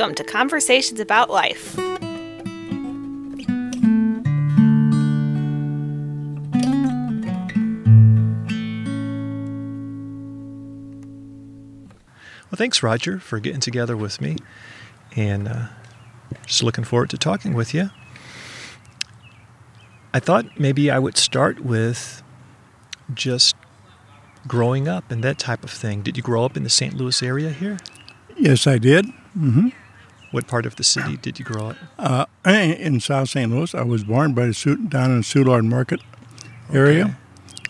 Welcome to Conversations About Life. Well, thanks, Roger, for getting together with me. And uh, just looking forward to talking with you. I thought maybe I would start with just growing up and that type of thing. Did you grow up in the St. Louis area here? Yes, I did. Mm-hmm. What part of the city did you grow up? Uh, in South St. Louis. I was born by the suit down in the Soulard Market area. Okay.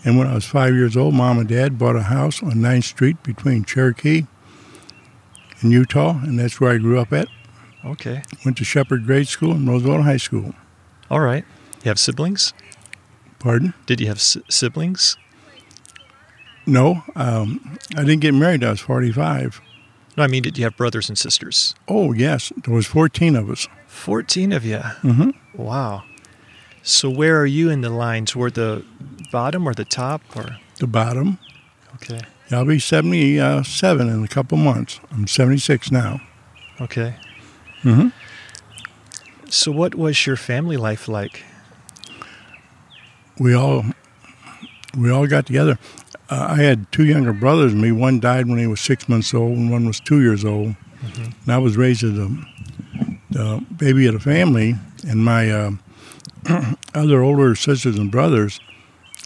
And when I was five years old, mom and dad bought a house on 9th Street between Cherokee and Utah, and that's where I grew up at. Okay. Went to Shepherd Grade School and Roosevelt High School. All right. You have siblings? Pardon? Did you have s- siblings? No. Um, I didn't get married. I was 45. No, I mean, did you have brothers and sisters? Oh, yes. There was 14 of us. 14 of you? Mm-hmm. Wow. So where are you in the line? Toward the bottom or the top? or The bottom. Okay. Yeah, I'll be 77 in a couple months. I'm 76 now. Okay. Mm-hmm. So what was your family life like? we all we all got together. Uh, I had two younger brothers than me. One died when he was six months old, and one was two years old. Mm-hmm. And I was raised as a, the baby of the family, and my uh, other older sisters and brothers.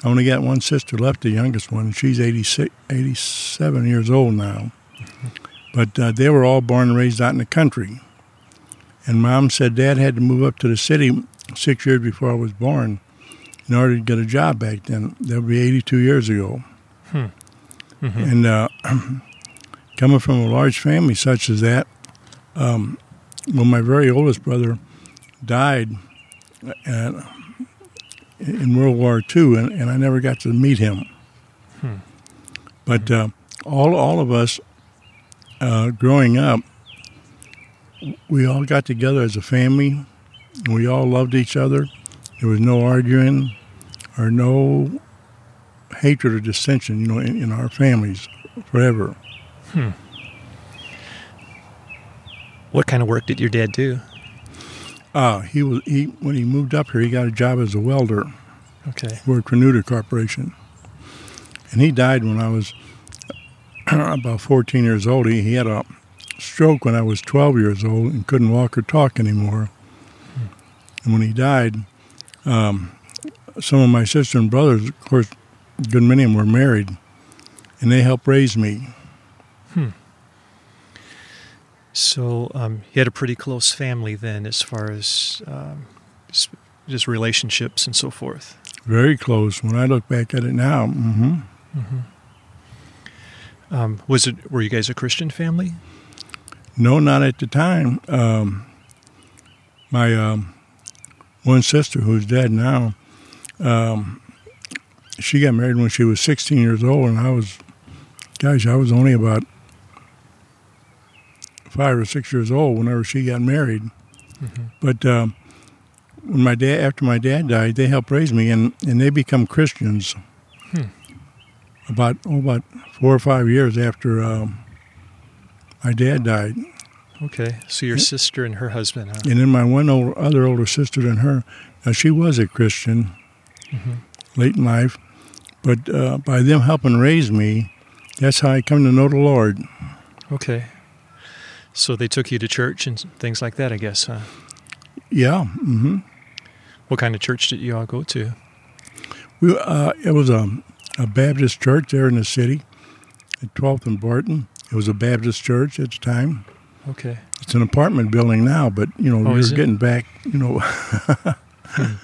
I only got one sister left, the youngest one. She's 86, 87 years old now. Mm-hmm. But uh, they were all born and raised out in the country. And mom said dad had to move up to the city six years before I was born in order to get a job back then. That would be 82 years ago. Hmm. Mm-hmm. And uh, coming from a large family such as that, um, when my very oldest brother died at, in World War II, and, and, I never got to meet him. Hmm. But uh, all all of us uh, growing up, we all got together as a family. We all loved each other. There was no arguing or no hatred or dissension, you know, in, in our families forever. Hmm. What kind of work did your dad do? Uh, he was he when he moved up here, he got a job as a welder. Okay. Worked for Nooter Corporation, and he died when I was about 14 years old. He, he had a stroke when I was 12 years old and couldn't walk or talk anymore. Hmm. And when he died, um, some of my sister and brothers, of course, good many of them were married, and they helped raise me. Hmm. So um, you had a pretty close family then, as far as um, just relationships and so forth. Very close. When I look back at it now, mm-hmm. Mm-hmm. Um, was it? Were you guys a Christian family? No, not at the time. Um, my um, one sister, who's dead now, um, she got married when she was 16 years old, and I was, gosh, I was only about five or six years old whenever she got married. Mm-hmm. But um, when my dad, after my dad died, they helped raise me, and, and they become Christians. Hmm. About oh, about four or five years after um, my dad died. Okay, so your sister and her husband, huh? And then my one old, other older sister than her, now she was a Christian mm-hmm. late in life, but uh, by them helping raise me, that's how I come to know the Lord. Okay. So they took you to church and things like that, I guess, huh? Yeah. Mm-hmm. What kind of church did you all go to? We, uh, it was a, a Baptist church there in the city at 12th and Barton. It was a Baptist church at the time. Okay. It's an apartment building now, but, you know, oh, we were getting back, you know, hmm.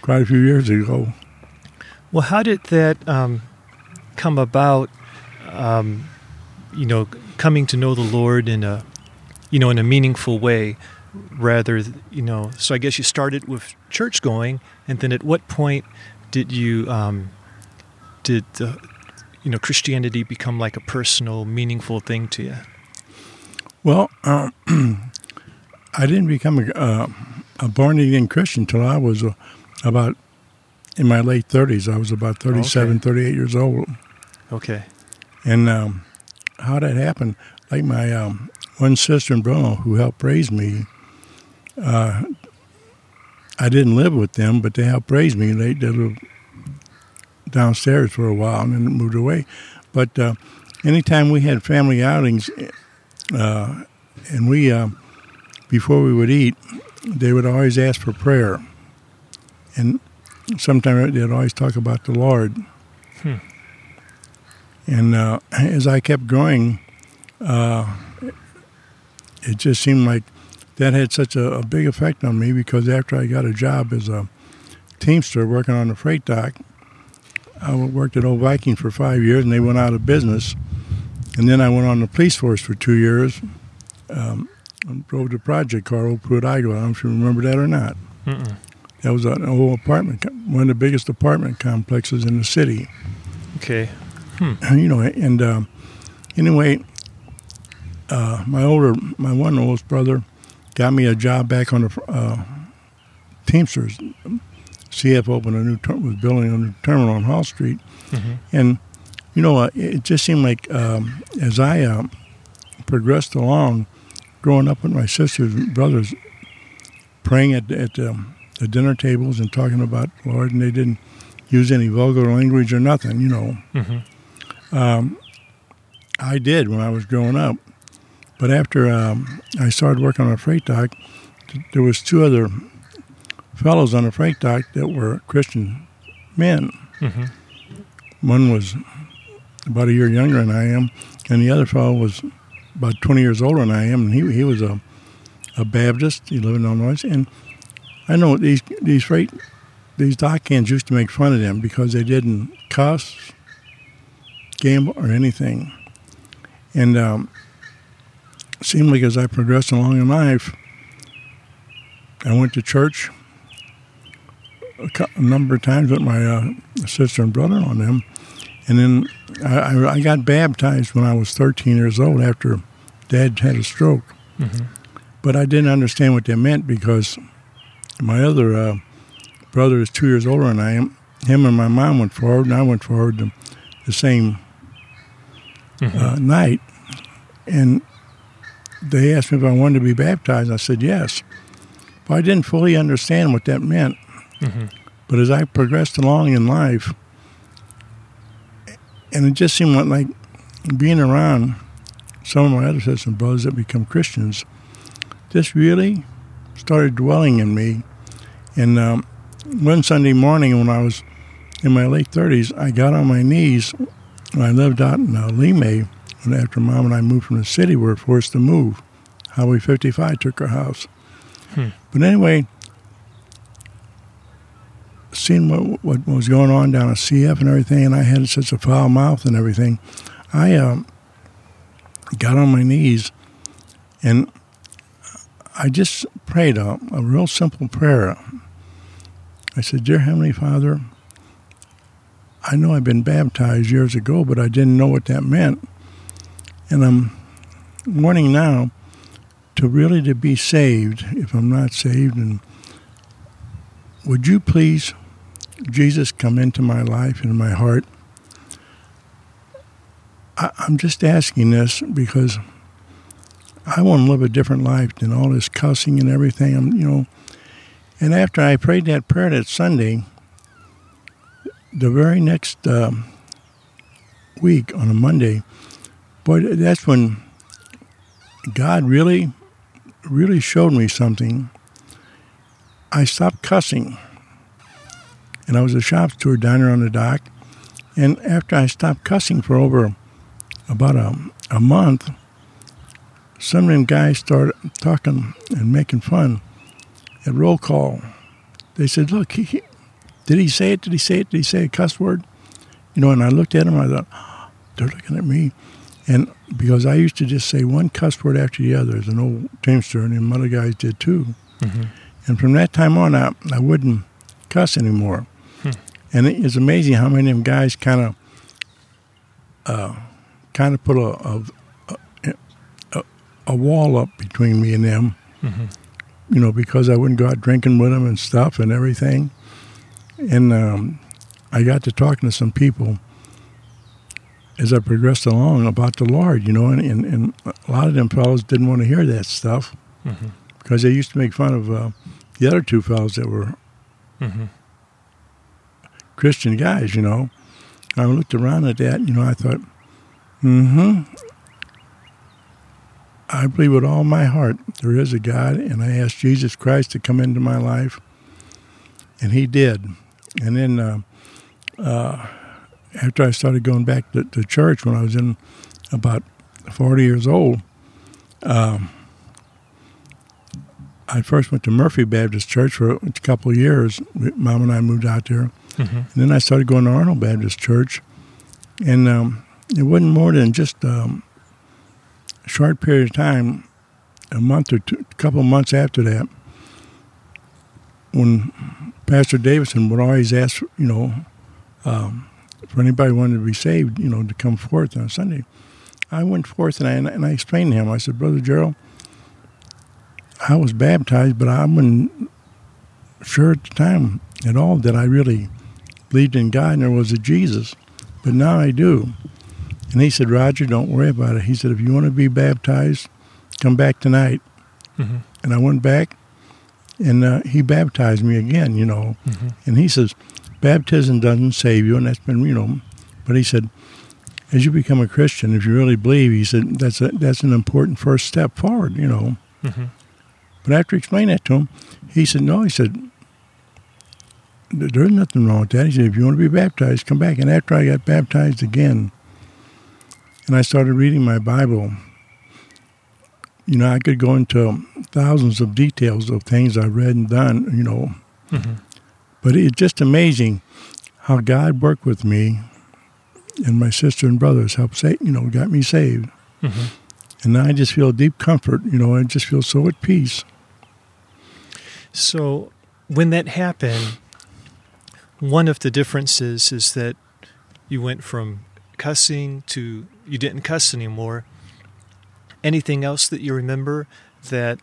quite a few years ago. Well, how did that um, come about? Um, you know, coming to know the Lord in a, you know, in a meaningful way, rather, you know. So I guess you started with church going, and then at what point did you, um, did the, you know, Christianity become like a personal, meaningful thing to you? Well, uh, I didn't become a, uh, a born again Christian until I was uh, about in my late 30s. I was about 37, okay. 38 years old. Okay. And um, how that happened, like my um, one sister and brother who helped raise me. Uh, I didn't live with them, but they helped raise me. They, they lived downstairs for a while and then moved away. But uh, anytime we had family outings, uh, and we uh, before we would eat, they would always ask for prayer, and sometimes they'd always talk about the Lord. Hmm. And uh, as I kept growing, uh, it just seemed like that had such a, a, big effect on me because after I got a job as a teamster working on the freight dock, I worked at Old Viking for five years and they went out of business. And then I went on the police force for two years. Um, drove the project car, Old Pruitt I don't know if you remember that or not. Mm-mm. That was an old apartment, one of the biggest apartment complexes in the city. Okay. Hmm. You know, and uh, anyway, uh, my older, my one oldest brother, got me a job back on the uh, Teamsters. CF opened a new ter- was building a new terminal on Hall Street, mm-hmm. and you know, uh, it just seemed like um, as I uh, progressed along, growing up with my sisters and brothers, praying at, at um, the dinner tables and talking about Lord, and they didn't use any vulgar language or nothing, you know. Mm-hmm. Um, I did when I was growing up, but after um, I started working on a freight dock, there was two other fellows on the freight dock that were Christian men. Mm-hmm. One was about a year younger than I am, and the other fellow was about 20 years older than I am, and he, he was a, a Baptist. He lived in Illinois. And I know these, these freight, these dock hands used to make fun of them because they didn't cuss, gamble, or anything. And um, it seemed like as I progressed along in life, I went to church a, a number of times with my uh, sister and brother on them. And then I, I, got baptized when I was 13 years old after Dad had a stroke. Mm-hmm. But I didn't understand what that meant because my other uh, brother is two years older than I am. Him and my mom went forward, and I went forward the, the same mm-hmm. uh, night. And they asked me if I wanted to be baptized. I said yes. But I didn't fully understand what that meant. Mm-hmm. But as I progressed along in life, and it just seemed like being around some of my other sisters and brothers that become Christians, this really started dwelling in me. And um, one Sunday morning when I was in my late 30s, I got on my knees. I lived out in uh, Lemay, and after Mom and I moved from the city, we were forced to move. Highway 55 took our house. Hmm. But anyway, seeing what, what was going on down at CF and everything, and I had such a foul mouth and everything, I um, got on my knees and I just prayed a, a real simple prayer. I said, Dear Heavenly Father, I know I've been baptized years ago, but I didn't know what that meant. And I'm wanting now to really to be saved if I'm not saved and would you please Jesus come into my life and my heart. I, am just asking this because I want to live a different life than all this cussing and everything. I'm, you know, and after I prayed that prayer that Sunday, the very next uh, week on a Monday, boy, that's when God really, really showed me something. I stopped cussing and I was a shop steward there on the dock. And after I stopped cussing for over about a, a month, some of them guys started talking and making fun at roll call. They said, "Look, he, he, did he say it? Did he say it? Did he say a cuss word?" You know, and I looked at them. I thought, oh, "They're looking at me," and because I used to just say one cuss word after the other as an old teamster, and the other guys did too. Mm-hmm. And from that time on, I, I wouldn't cuss anymore. Hmm. And it's amazing how many of them guys kind of, uh, kind of put a a, a a, wall up between me and them. Mm-hmm. You know, because I wouldn't go out drinking with them and stuff and everything. And um, I got to talking to some people as I progressed along about the Lord, you know, and, and, and a lot of them fellows didn't want to hear that stuff Mm-hmm. because they used to make fun of uh, the other two fellows that were Mm-hmm. Christian guys, you know. I looked around at that, you know, I thought, mm-hmm. I believe with all my heart there is a God, and I asked Jesus Christ to come into my life, and He did. And then uh, uh, after I started going back to, to church when I was in about 40 years old, um, I first went to Murphy Baptist Church for a couple of years. Mom and I moved out there. Mm-hmm. And then I started going to Arnold Baptist Church, and um, it wasn't more than just um, short period of time, a month or two, a couple months after that, when Pastor Davidson would always ask, you know, um, for anybody wanted to be saved, you know, to come forth on Sunday. I went forth and I, and I explained to him. I said, Brother Gerald, I was baptized, but I wasn't sure at the time at all that I really believed in God and there was a Jesus. But now I do. And he said, Roger, don't worry about it. He said, if you want to be baptized, come back tonight. Mm-hmm. And I went back and uh, he baptized me again, you know. Mm-hmm. And he says, baptism doesn't save you. And that's been, you know, but he said, as you become a Christian, if you really believe, he said, that's, a, that's an important first step forward, you know. Mm-hmm. But after explaining that to him, he said, no, he said, there's nothing wrong with that. He said, if you want to be baptized, come back. And after I got baptized again, and I started reading my Bible, you know, I could go into thousands of details of things I've read and done, you know. Mm-hmm. But it's just amazing how God worked with me and my sister and brothers helped say, you know, got me saved. Mm-hmm. And now I just feel deep comfort, you know, I just feel so at peace. So when that happened, one of the differences is that you went from cussing to you didn't cuss anymore. Anything else that you remember that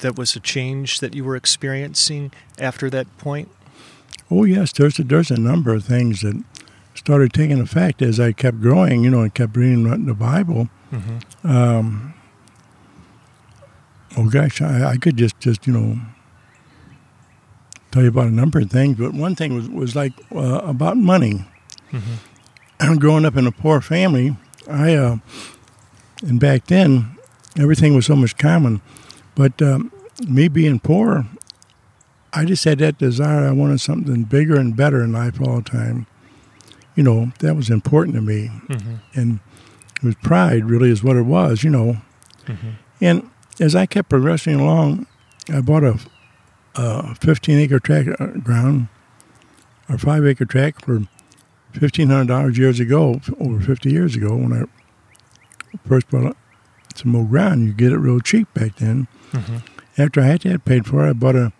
that was a change that you were experiencing after that point? Oh yes, there's a, there's a number of things that started taking effect as I kept growing, you know, and kept reading the Bible. Mm-hmm. Um, oh gosh, I, I could just just you know tell you about a number of things, but one thing was was like uh, about money. Mm-hmm. I'm growing up in a poor family, I uh, and back then everything was so much common, but um, me being poor, I just had that desire. I wanted something bigger and better in life all the time. You know, that was important to me. Mm-hmm. And it was pride, really, is what it was, you know. Mm-hmm. And as I kept progressing along, I bought a, a 15 acre tract ground, or five acre tract for $1,500 years ago, over 50 years ago, when I first bought some more ground. You get it real cheap back then. Mm-hmm. After I had that paid for, I bought a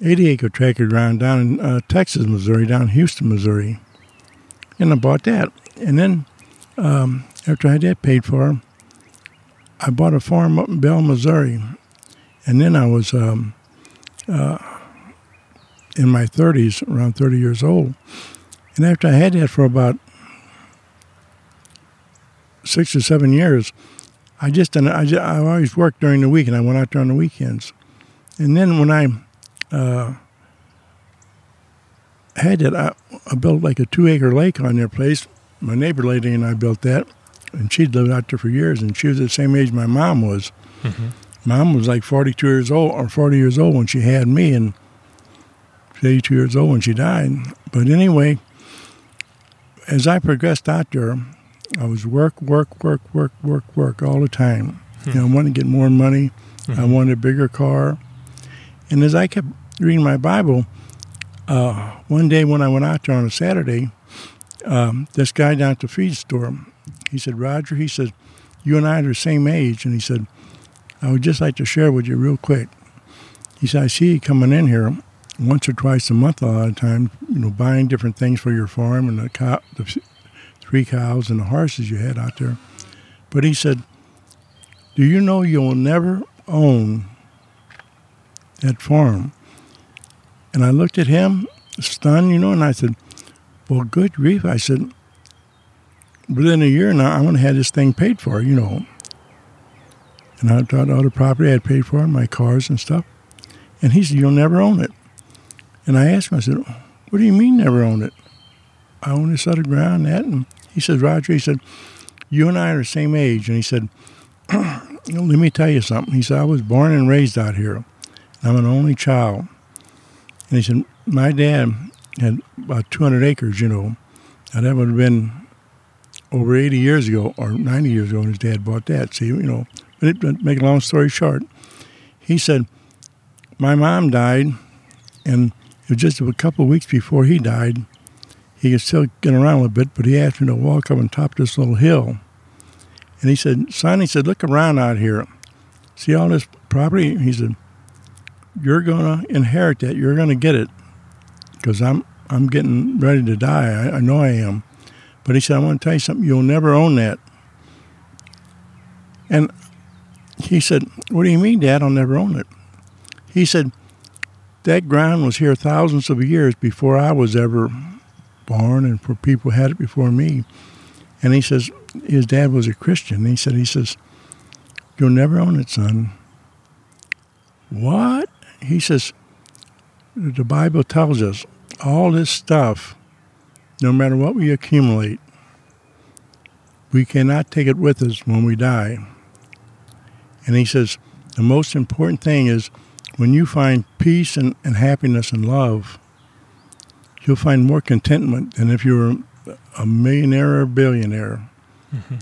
80 acre tract of ground down in uh, Texas, Missouri, down in Houston, Missouri. And I bought that. And then um, after I had that paid for, I bought a farm up in Belle, Missouri. And then I was um, uh, in my 30s, around 30 years old. And after I had that for about six or seven years, I just, I, just, I always worked during the week and I went out there on the weekends. And then when I uh, had it, I, I built like a two acre lake on their place. My neighbor lady and I built that, and she'd lived out there for years, and she was the same age my mom was. Mm-hmm. Mom was like 42 years old or 40 years old when she had me, and she's 82 years old when she died. But anyway, as I progressed out there, I was work, work, work, work, work, work all the time. Hmm. You know, I wanted to get more money. I Mhm. wanted a bigger car. And as I kept reading my Bible, uh, one day when I went out there on a Saturday, um, this guy down at the feed store, he said, Roger, he said, you and I are the same age. And he said, I would just like to share with you real quick. He said, I see you coming in here once or twice a month a lot of times, you know, buying different things for your farm and the, cow, the three cows and the horses you had out there. But he said, do you know you'll never own that farm? And I looked at him, stunned, you know, and I said, well, good grief. I said, within a year now, I'm going to have this thing paid for, you know. And I thought all the property I had paid for, my cars and stuff. And he said, You'll never own it. And I asked him, I said, What do you mean never own it? I own this other ground, that. And he said, Roger, he said, You and I are the same age. And he said, Let me tell you something. He said, I was born and raised out here. I'm an only child. And he said, My dad had about 200 acres, you know. Now, that would have been over 80 years ago or 90 years ago when his dad bought that. See, you know, but it, to make a long story short, he said, My mom died, and was just a couple of weeks before he died. He could still get around a little bit, but he asked me to walk up on top of this little hill. And he said, Son, he said, look around out here. See all this property? He said, You're going to inherit that. You're going to get it because I'm, I'm getting ready to die. I, I know I am. But he said, I want to tell you something. You'll never own that. And he said, What do you mean, Dad? I'll never own it. He said, That ground was here thousands of years before I was ever born and for people had it before me. And he says, his dad was a Christian. And He said, he says, You'll never own it, son. What? He says, the Bible tells us all this stuff no matter what we accumulate, we cannot take it with us when we die. And he says, the most important thing is when you find peace and, and happiness and love, you'll find more contentment than if you were a millionaire or billionaire. Mm-hmm.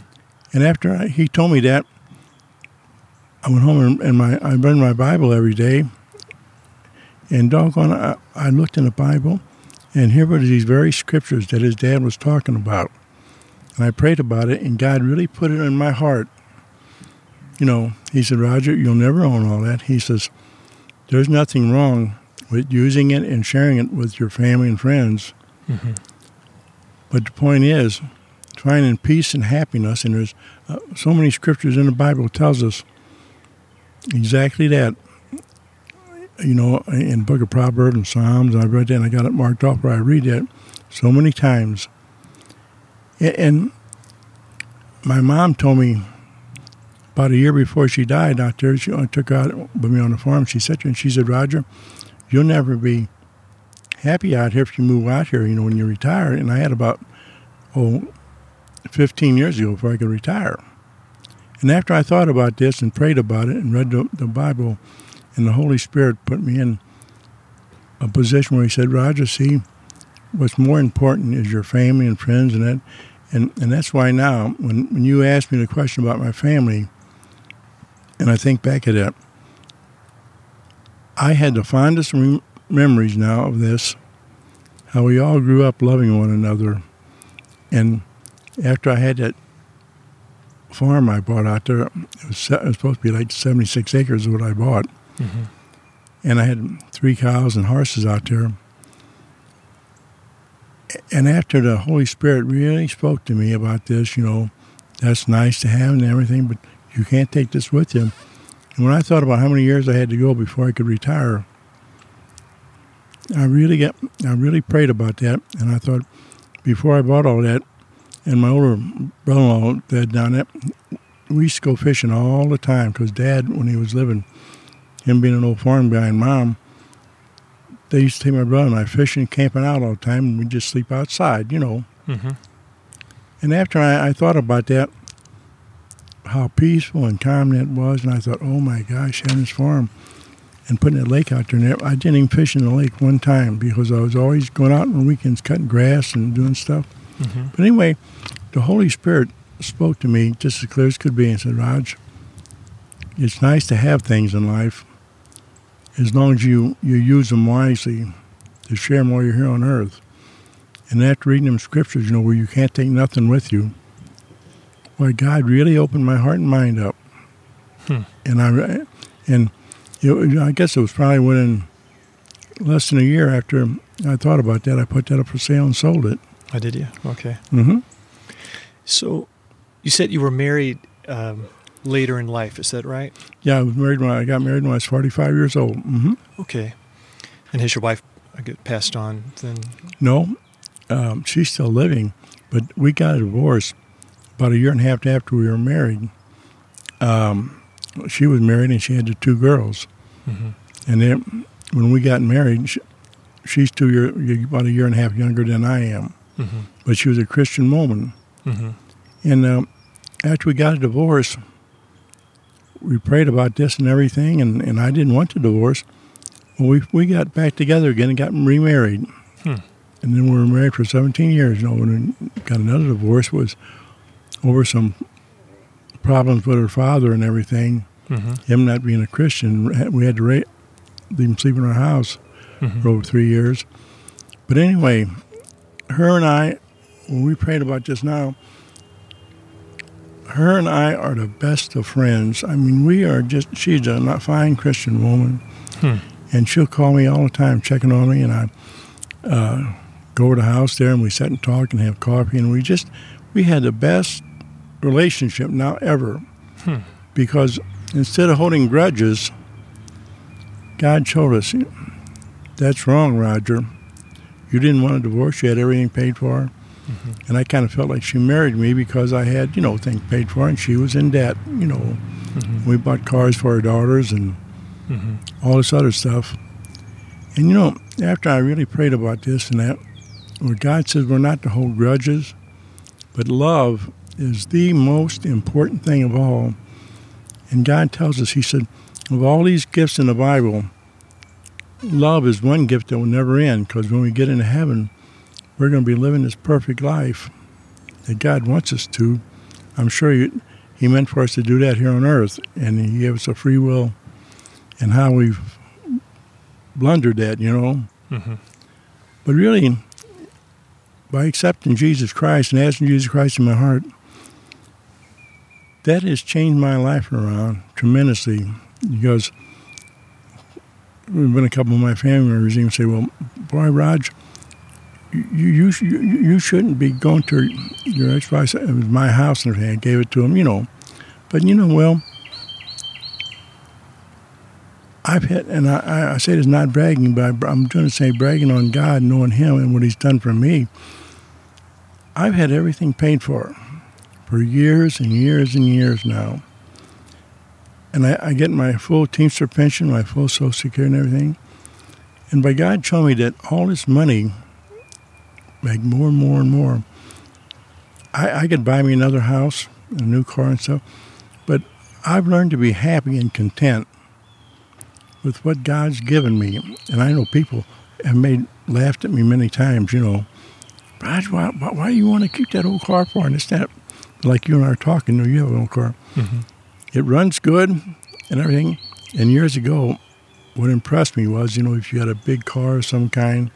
And after I, he told me that, I went home and, and my I read my Bible every day. And doggone, I, I looked in the Bible, and here were these very scriptures that his dad was talking about. And I prayed about it, and God really put it in my heart. You know, he said, Roger, you'll never own all that. He says, there's nothing wrong with using it and sharing it with your family and friends. Mm-hmm. But the point is, finding peace and happiness, and there's uh, so many scriptures in the Bible tells us exactly that you know, in Book of Proverbs and Psalms. I read that and I got it marked off where I read that so many times. And my mom told me about a year before she died out there, she uh, took her out with me on the farm. She said to and she said, Roger, you'll never be happy out here if you move out here, you know, when you retire. And I had about, oh, 15 years ago before I could retire. And after I thought about this and prayed about it and read the, the Bible, and the Holy Spirit put me in a position where He said, Roger, see, what's more important is your family and friends and that. And, and that's why now, when, when you ask me the question about my family, and I think back at it, I had the fondest rem- memories now of this, how we all grew up loving one another. And after I had that farm I bought out there, it was, it was supposed to be like 76 acres of what I bought. Mm-hmm. And I had three cows and horses out there. And after the Holy Spirit really spoke to me about this, you know, that's nice to have and everything, but you can't take this with you. And when I thought about how many years I had to go before I could retire, I really get, I really prayed about that, and I thought before I bought all that, and my older brother-in-law, Dad, down there, we used to go fishing all the time because Dad, when he was living, him being an old farm guy and mom, they used to take my brother and I fishing, camping out all the time, and we'd just sleep outside, you know. Mm-hmm. And after I, I, thought about that, how peaceful and calm that was, and I thought, oh my gosh, this farm and putting that lake out there. I didn't even fish in the lake one time because I was always going out on weekends cutting grass and doing stuff. Mm-hmm. But anyway, the Holy Spirit spoke to me just as clear as could be and said, Rog, it's nice to have things in life, as long as you, you use them wisely to share them while you're here on earth. And after reading them scriptures, you know, where you can't take nothing with you, why God really opened my heart and mind up. Hmm. And I and it, I guess it was probably within less than a year after I thought about that, I put that up for sale and sold it. I did, yeah. Okay. Mm-hmm. So, you said you were married um, later in life. Is that right? Yeah, I was married when I got married when I was 45 years old. Mm-hmm. Okay. And has your wife get passed on then? No, um, she's still living, but we got a divorce about a year and a half after we were married, um, she was married and she had the two girls. Mhm. And then when we got married, she, she's two year, about a year and a half younger than I am, Mhm. but she was a Christian woman. Mhm. And um, after we got a divorce, we prayed about this and everything, and, and I didn't want the divorce. Well, we we got back together again and got remarried, Hmm. and then we were married for 17 years. You know, and then got another divorce was over some problems with her father and everything. Mhm. Him not being a Christian, we had to ra- leave him sleep in our house Mhm. for over three years. But anyway, her and I, when we prayed about this now, her and I are the best of friends. I mean, we are just, she's a fine Christian woman. Hmm. And she'll call me all the time, checking on me, and I uh, go over to the house there, and we sit and talk and have coffee, and we just, we had the best relationship now ever. Hmm. Because instead of holding grudges, God showed us, that's wrong, Roger. You didn't want a divorce. You had everything paid for. Mhm. And I kind of felt like she married me because I had, you know, things paid for, and she was in debt. You know, Mhm. we bought cars for our daughters and Mhm. all this other stuff. And, you know, after I really prayed about this and that, where God says we're not to hold grudges, but love is the most important thing of all. And God tells us, He said, of all these gifts in the Bible, love is one gift that will never end because when we get into heaven, we're going to be living this perfect life that God wants us to. I'm sure he, he meant for us to do that here on earth, and He gave us a free will. And how we've blundered that, you know. Mhm. But really, by accepting Jesus Christ and asking Jesus Christ in my heart, that has changed my life around tremendously because there's been a couple of my family members even say, well, boy, Rog, you, you, you, shouldn't be going to your ex-wife. It was my house and everything. I gave it to him, you know. But, you know, well, I've had, and I- I, say this not bragging, but I'm going to say bragging on God, knowing Him and what He's done for me. I've had everything paid for for years and years and years now. And I, I get my full Teamster pension, my full Social Security and everything. And by God showing me that all this money, like more and more and more, I, I could buy me another house, a new car and stuff. But I've learned to be happy and content with what God's given me. And I know people have made laughed at me many times, you know. Rog, why, why, why do you want to keep that old car for? And it's not like you and I are talking. You have an old car. Mhm. It runs good and everything. And years ago, what impressed me was, you know, if you had a big car of some kind,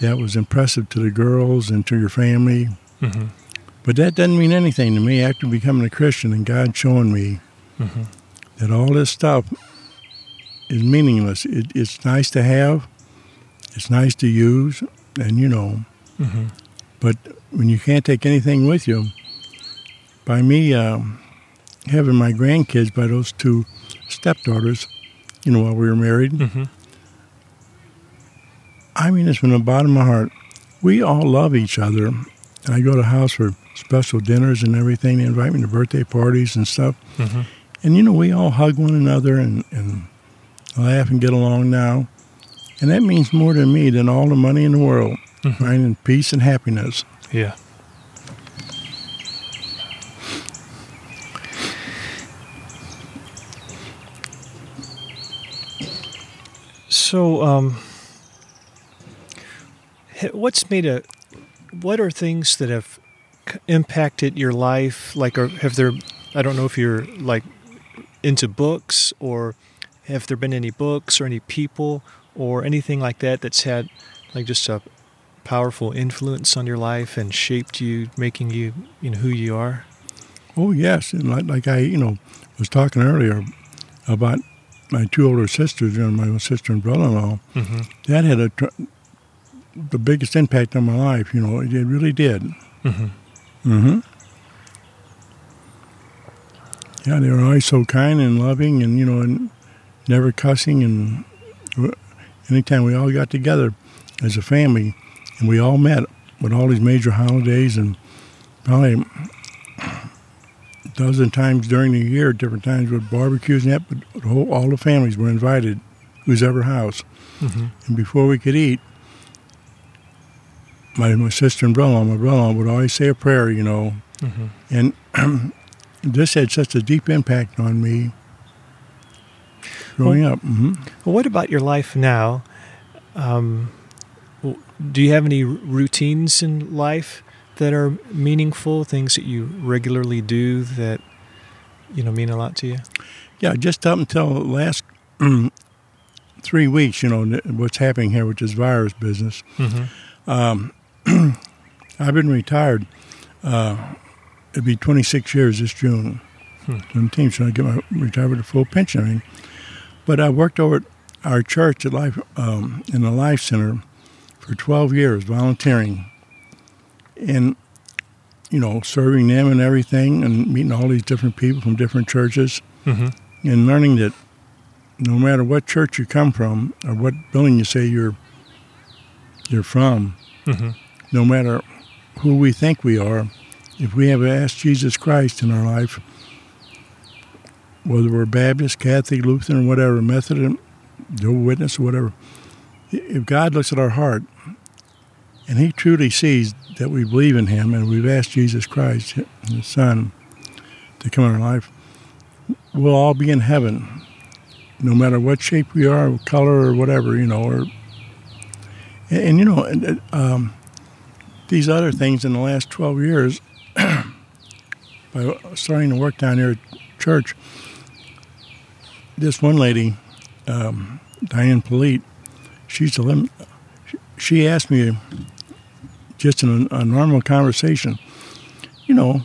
that was impressive to the girls and to your family. Mhm. But that doesn't mean anything to me after becoming a Christian and God showing me Mhm. that all this stuff is meaningless. It, it's nice to have, it's nice to use, and you know, Mhm. but when you can't take anything with you, by me um, having my grandkids by those two stepdaughters, you know, while we were married, Mhm. I mean this from the bottom of my heart. We all love each other. And I go to the house for special dinners and everything. They invite me to birthday parties and stuff. Mhm. And you know, we all hug one another and, and laugh and get along now. And that means more to me than all the money in the world. Mhm. Finding peace and happiness. Yeah. So, um, what's made a? What are things that have impacted your life? Like, or have there? I don't know if you're like into books, or have there been any books or any people or anything like that that's had like just a powerful influence on your life and shaped you, making you, you know, who you are? Oh, yes. And like, like I, you know, was talking earlier about my two older sisters, and my sister and brother-in-law. Mm-hmm. That had a tr- the biggest impact on my life. You know, it, really did. Mm-hmm. Mm-hmm. Yeah, they were always so kind and loving, and you know, and never cussing. And anytime we all got together as a family, and we all met with all these major holidays, and probably dozen times during the year, different times with barbecues and that, but whole, all the families were invited, whose ever house. Mm-hmm. And before we could eat, my, my sister and brother-in-law, my brother-in-law would always say a prayer, you know. Mm-hmm. And this had such a deep impact on me growing Well- up. hmm Well, what about your life now? Um, do you have any routines in life that are meaningful? Things that you regularly do that you know mean a lot to you? Yeah, just up until the last three weeks, you know, what's happening here with this virus business. Mm-hmm. Um, I've been retired. Uh, it'd be 26 years this June. Hmm. Seventeen, so I get my retired with a full pension. I mean. But I worked over at our church at Life um, in the Life Center for 12 years, volunteering, and you know, serving them and everything, and meeting all these different people from different churches, Mm-hmm. and learning that no matter what church you come from or what building you say you're you're from, Mm-hmm. no matter who we think we are, if we have asked Jesus Christ in our life, whether we're Baptist, Catholic, Lutheran, whatever, Methodist, Jehovah's Witness, or whatever, if God looks at our heart and He truly sees that we believe in Him and we've asked Jesus Christ, His Son, to come in our life, we'll all be in heaven, no matter what shape we are, color, or whatever, you know, or and, and you know, and, um, these other things in the last 12 years, by starting to work down here at church, this one lady, um, Diane Polite, she's a lim- she asked me just in a, a normal conversation, you know,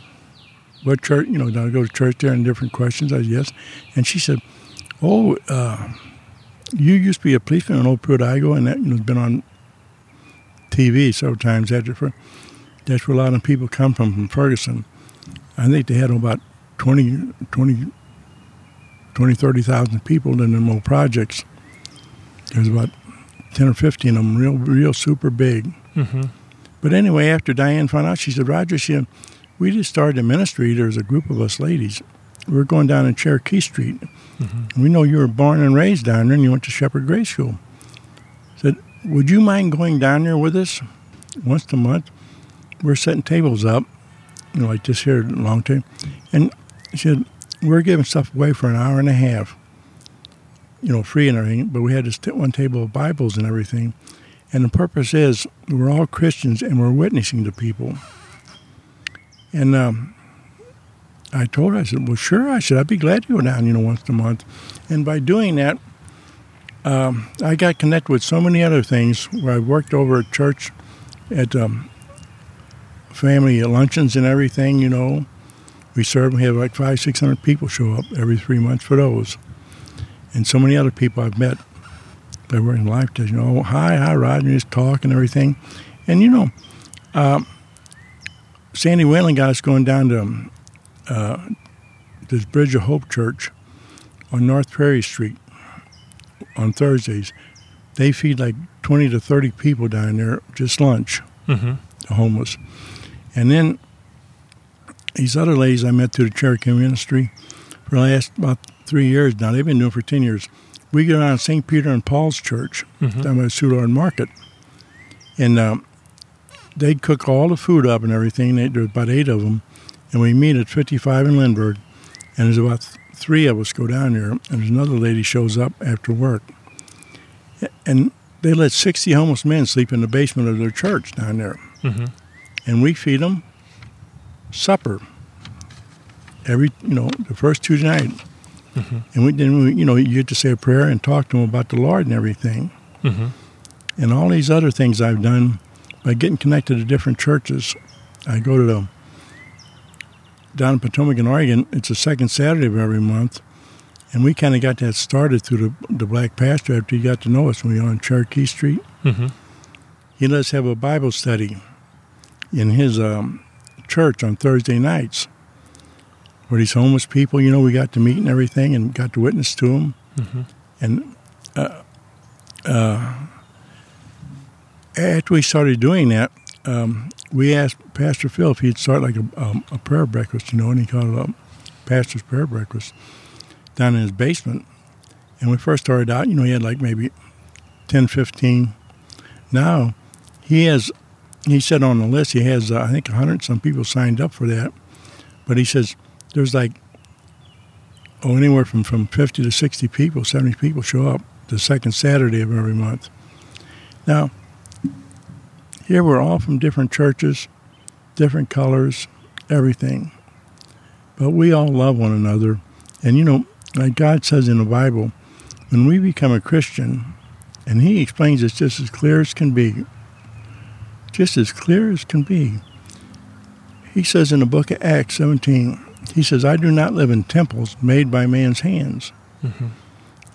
what church, you know, do I go to church there and different questions? I said, yes. And she said, oh, uh, you used to be a policeman in Old Pruitt-Igoe, and that you know, has been on TV several times. After that's where a lot of people come from, from Ferguson. I think they had about 20, 20, 20 30,000 people in them old projects. There's about 10 or 15 of them, real, real super big. Mm-hmm. But anyway, after Diane found out, she said, Roger, she said, we just started a ministry. There's a group of us ladies. We're going down in Cherokee Street. Mm-hmm. We know you were born and raised down there and you went to Shepherd Grade School. Said, would you mind going down there with us once a month? We're setting tables up, you know, like this here, long table. And she said, we're giving stuff away for an hour and a half, you know, free and everything. But we had this t- one table of Bibles and everything. And the purpose is we're all Christians and we're witnessing to people. And um, I told her, I said, well, sure. I said, I'd be glad to go down, you know, once a month. And by doing that, um, I got connected with so many other things where I worked over at church at um, family luncheons and everything, you know. We serve, we have like five, six hundred people show up every three months for those. And so many other people I've met by in life you know, hi, hi, Roger, and just talk and everything. And, you know, um, Sandy Whalen got us going down to uh, this Bridge of Hope Church on North Prairie Street on Thursdays. They feed like 20 to 30 people down there, just lunch, Mm-hmm. the homeless. And then these other ladies I met through the Cherokee ministry for the last about three years now, they've been doing it for 10 years. We go down to St. Peter and Paul's Church Mm-hmm. down by Soulard Market. And um, they'd cook all the food up and everything. They, there's about eight of them. And we meet at 55 in Lindbergh. And there's about th- three of us go down there. And there's another lady shows up after work. And they let 60 homeless men sleep in the basement of their church down there. Mm-hmm. And we feed them supper every, you know, the first Tuesday night. Mm-hmm. And we, then, we, you know, you get to say a prayer and talk to them about the Lord and everything Mm-hmm. and all these other things I've done by getting connected to different churches. I go to the down in Potomac in Oregon. It's the second Saturday of every month, and we kind of got that started through the, the Black Pastor after he got to know us when we were on Cherokee Street. Mm-hmm. He let us have a Bible study in his um, church on Thursday nights, where these homeless people, you know, we got to meet and everything, and got to witness to them Mm-hmm. and uh, uh, after we started doing that, um, we asked Pastor Phil if he'd start like a, um, a prayer breakfast, you know, and he called it a pastor's prayer breakfast down in his basement. And we first started out, you know, he had like maybe 10, 15. Now he has, he said on the list, he has, uh, I think, 100 some people signed up for that. But he says there's like, oh, anywhere from, from 50 to 60 people, 70 people show up the second Saturday of every month. Now, here we're all from different churches, different colors, everything. But we all love one another. And you know, like God says in the Bible, when we become a Christian, and He explains it just as clear as can be, just as clear as can be. He says in the book of Acts 17, He says, I do not live in temples made by man's hands. Mm-hmm.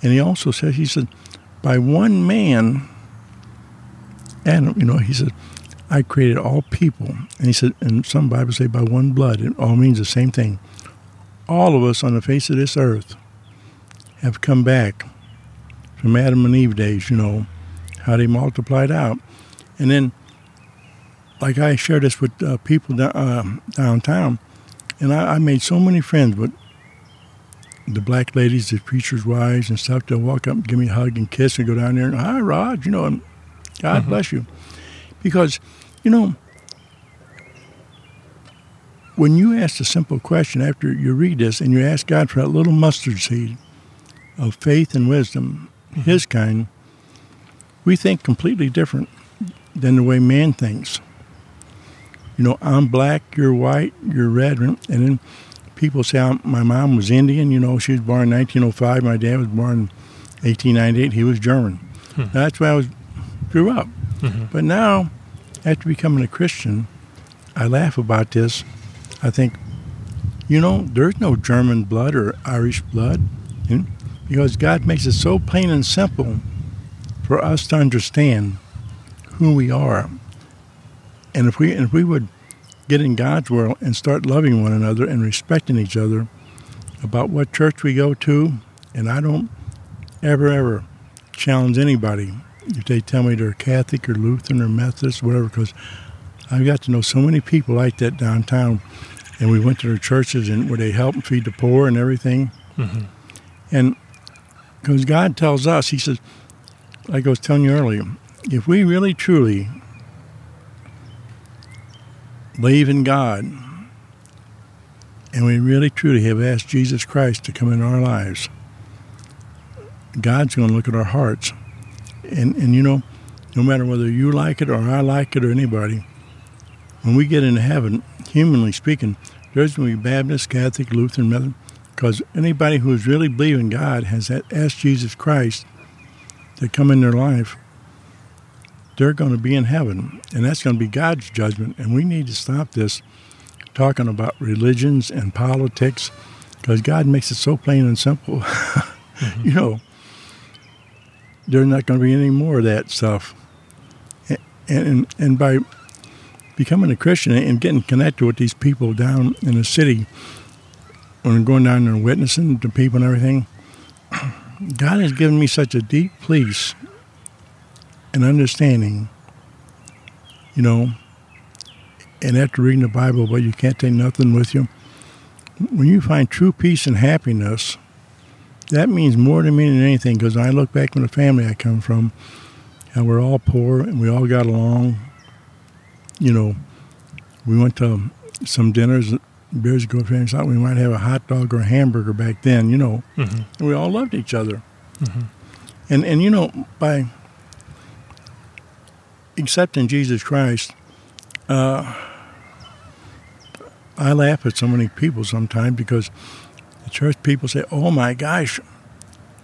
And He also says, He said, by one man, Adam, you know, He said, I created all people. And He said, and some Bibles say by one blood. It all means the same thing. All of us on the face of this earth have come back from Adam and Eve days, you know, how they multiplied out. And then, like I shared this with uh, people uh, downtown, and I, I, made so many friends with the black ladies, the preachers' wives and stuff. They'll walk up and give me a hug and kiss and go down there and, hi, Rog, you know, and God mm-hmm. bless you. Because, you know, when you ask a simple question after you read this and you ask God for that little mustard seed of faith and wisdom, his kind, we think completely different than the way man thinks. You know, I'm black, you're white, you're red, and then people say I'm, my mom was Indian. You know, she was born in 1905. My dad was born in 1898. He was German. Hmm. That's why I was grew up. Mm-hmm. But now, after becoming a Christian, I laugh about this. I think, you know, there's no German blood or Irish blood because God makes it so plain and simple for us to understand who we are. And if we and if we would get in God's world and start loving one another and respecting each other about what church we go to, and I don't ever ever challenge anybody if they tell me they're Catholic or Lutheran or Methodist, whatever, because I've got to know so many people like that downtown, and we went to their churches and where they help and feed the poor and everything. Mm-hmm. And because God tells us, He says, like I was telling you earlier, if we really truly believe in God and we really truly have asked Jesus Christ to come into our lives, God's going to look at our hearts. And, and you know, no matter whether you like it or I like it or anybody, when we get into heaven, humanly speaking, there's going to be Baptist, Catholic, Lutheran, Methodist, because anybody who's really believing God has asked Jesus Christ to come in their life, they're going to be in heaven. And that's going to be God's judgment. And we need to stop this talking about religions and politics because God makes it so plain and simple. mm-hmm. You know, there's not going to be any more of that stuff. And, and, and by becoming a Christian and getting connected with these people down in the city, when I'm going down there and witnessing to people and everything, God has given me such a deep peace and understanding, you know, and after reading the Bible, but you can't take nothing with you. When you find true peace and happiness, that means more to me than anything because I look back on the family I come from, and we're all poor and we all got along. You know, we went to some dinners beers go and thought we might have a hot dog or a hamburger back then, you know. Mm-hmm. And we all loved each other. Mm-hmm. And and you know, by accepting Jesus Christ, uh, I laugh at so many people sometimes because the church people say, "Oh my gosh,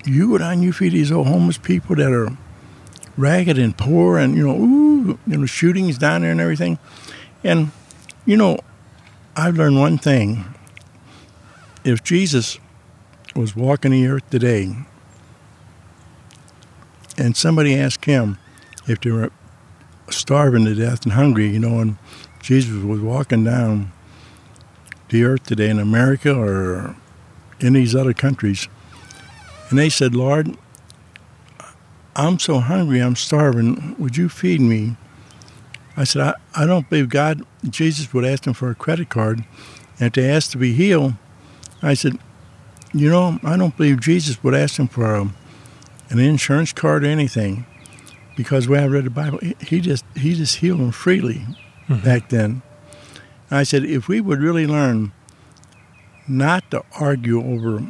you would on you feed these old homeless people that are ragged and poor, and you know, ooh, you know, shootings down there and everything." And you know, I've learned one thing. If Jesus was walking the earth today and somebody asked him if they were starving to death and hungry, you know, and Jesus was walking down the earth today in America or in these other countries, and they said, Lord, I'm so hungry, I'm starving, would you feed me? I said, I, I don't believe God, Jesus would ask them for a credit card. And if they asked to be healed, I said, you know, I don't believe Jesus would ask him for a, an insurance card or anything, because when I read the Bible, he just he just healed them freely Mhm. back then. I said, if we would really learn not to argue over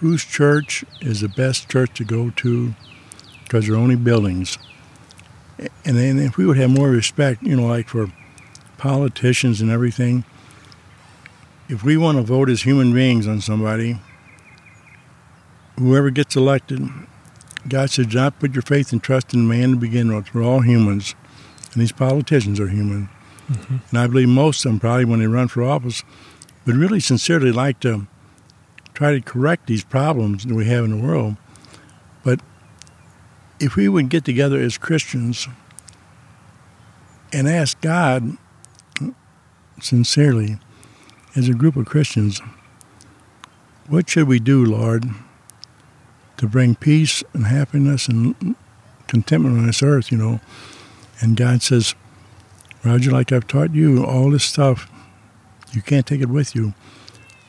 whose church is the best church to go to, because they're only buildings, and then if we would have more respect, you know, like for politicians and everything, if we want to vote as human beings on somebody, whoever gets elected, God said, do not put your faith and trust in man to begin with. We're all humans, and these politicians are human. Mhm. And I believe most of them, probably when they run for office, would really sincerely like to try to correct these problems that we have in the world. But if we would get together as Christians and ask God sincerely, as a group of Christians, what should we do, Lord, to bring peace and happiness and contentment on this earth, you know? And God says, Roger, like I've taught you, all this stuff, you can't take it with you.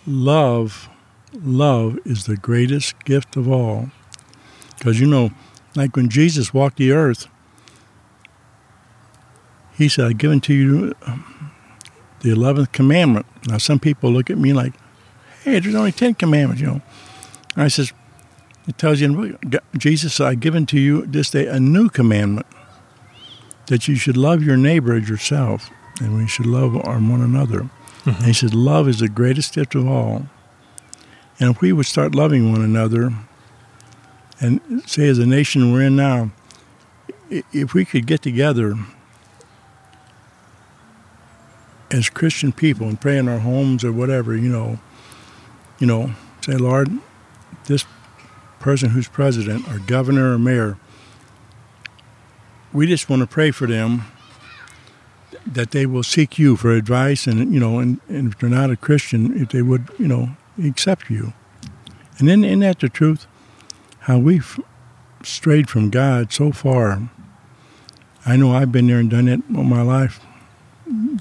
Love, love is the greatest gift of all. Because, you know, like when Jesus walked the earth, he said, I've given to you um, the 11th commandment. Now, some people look at me like, hey, there's only 10 commandments, you know. And I says, it tells you, Jesus said, I've given to you this day a new commandment that you should love your neighbor as yourself, and we should love our one another. Mm-hmm. And he said, love is the greatest gift of all. And if we would start loving one another, and say as a nation we're in now, if we could get together as Christian people and pray in our homes or whatever, you know, you know, say, Lord, this person who's president or governor or mayor, we just want to pray for them that they will seek you for advice and, you know, and, and if they're not a Christian, if they would, you know, accept you. And then, isn't that the truth? How we've strayed from God so far. I know I've been there and done it all my life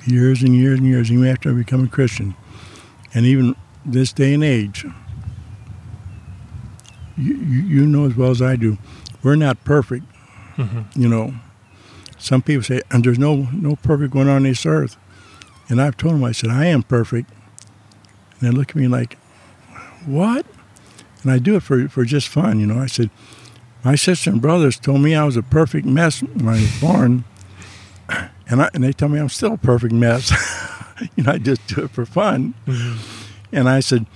years and years and years, even after I become a Christian. And even this day and age, you, you, know as well as I do, we're not perfect. Mhm. You know, some people say, and there's no, no perfect one on this earth. And I've told them, I said, I am perfect. And they look at me like, what? And I do it for, for just fun, you know. I said, my sister and brothers told me I was a perfect mess when I was born. And, I, and they tell me I'm still a perfect mess. you know, I just do it for fun. Mhm. And I said,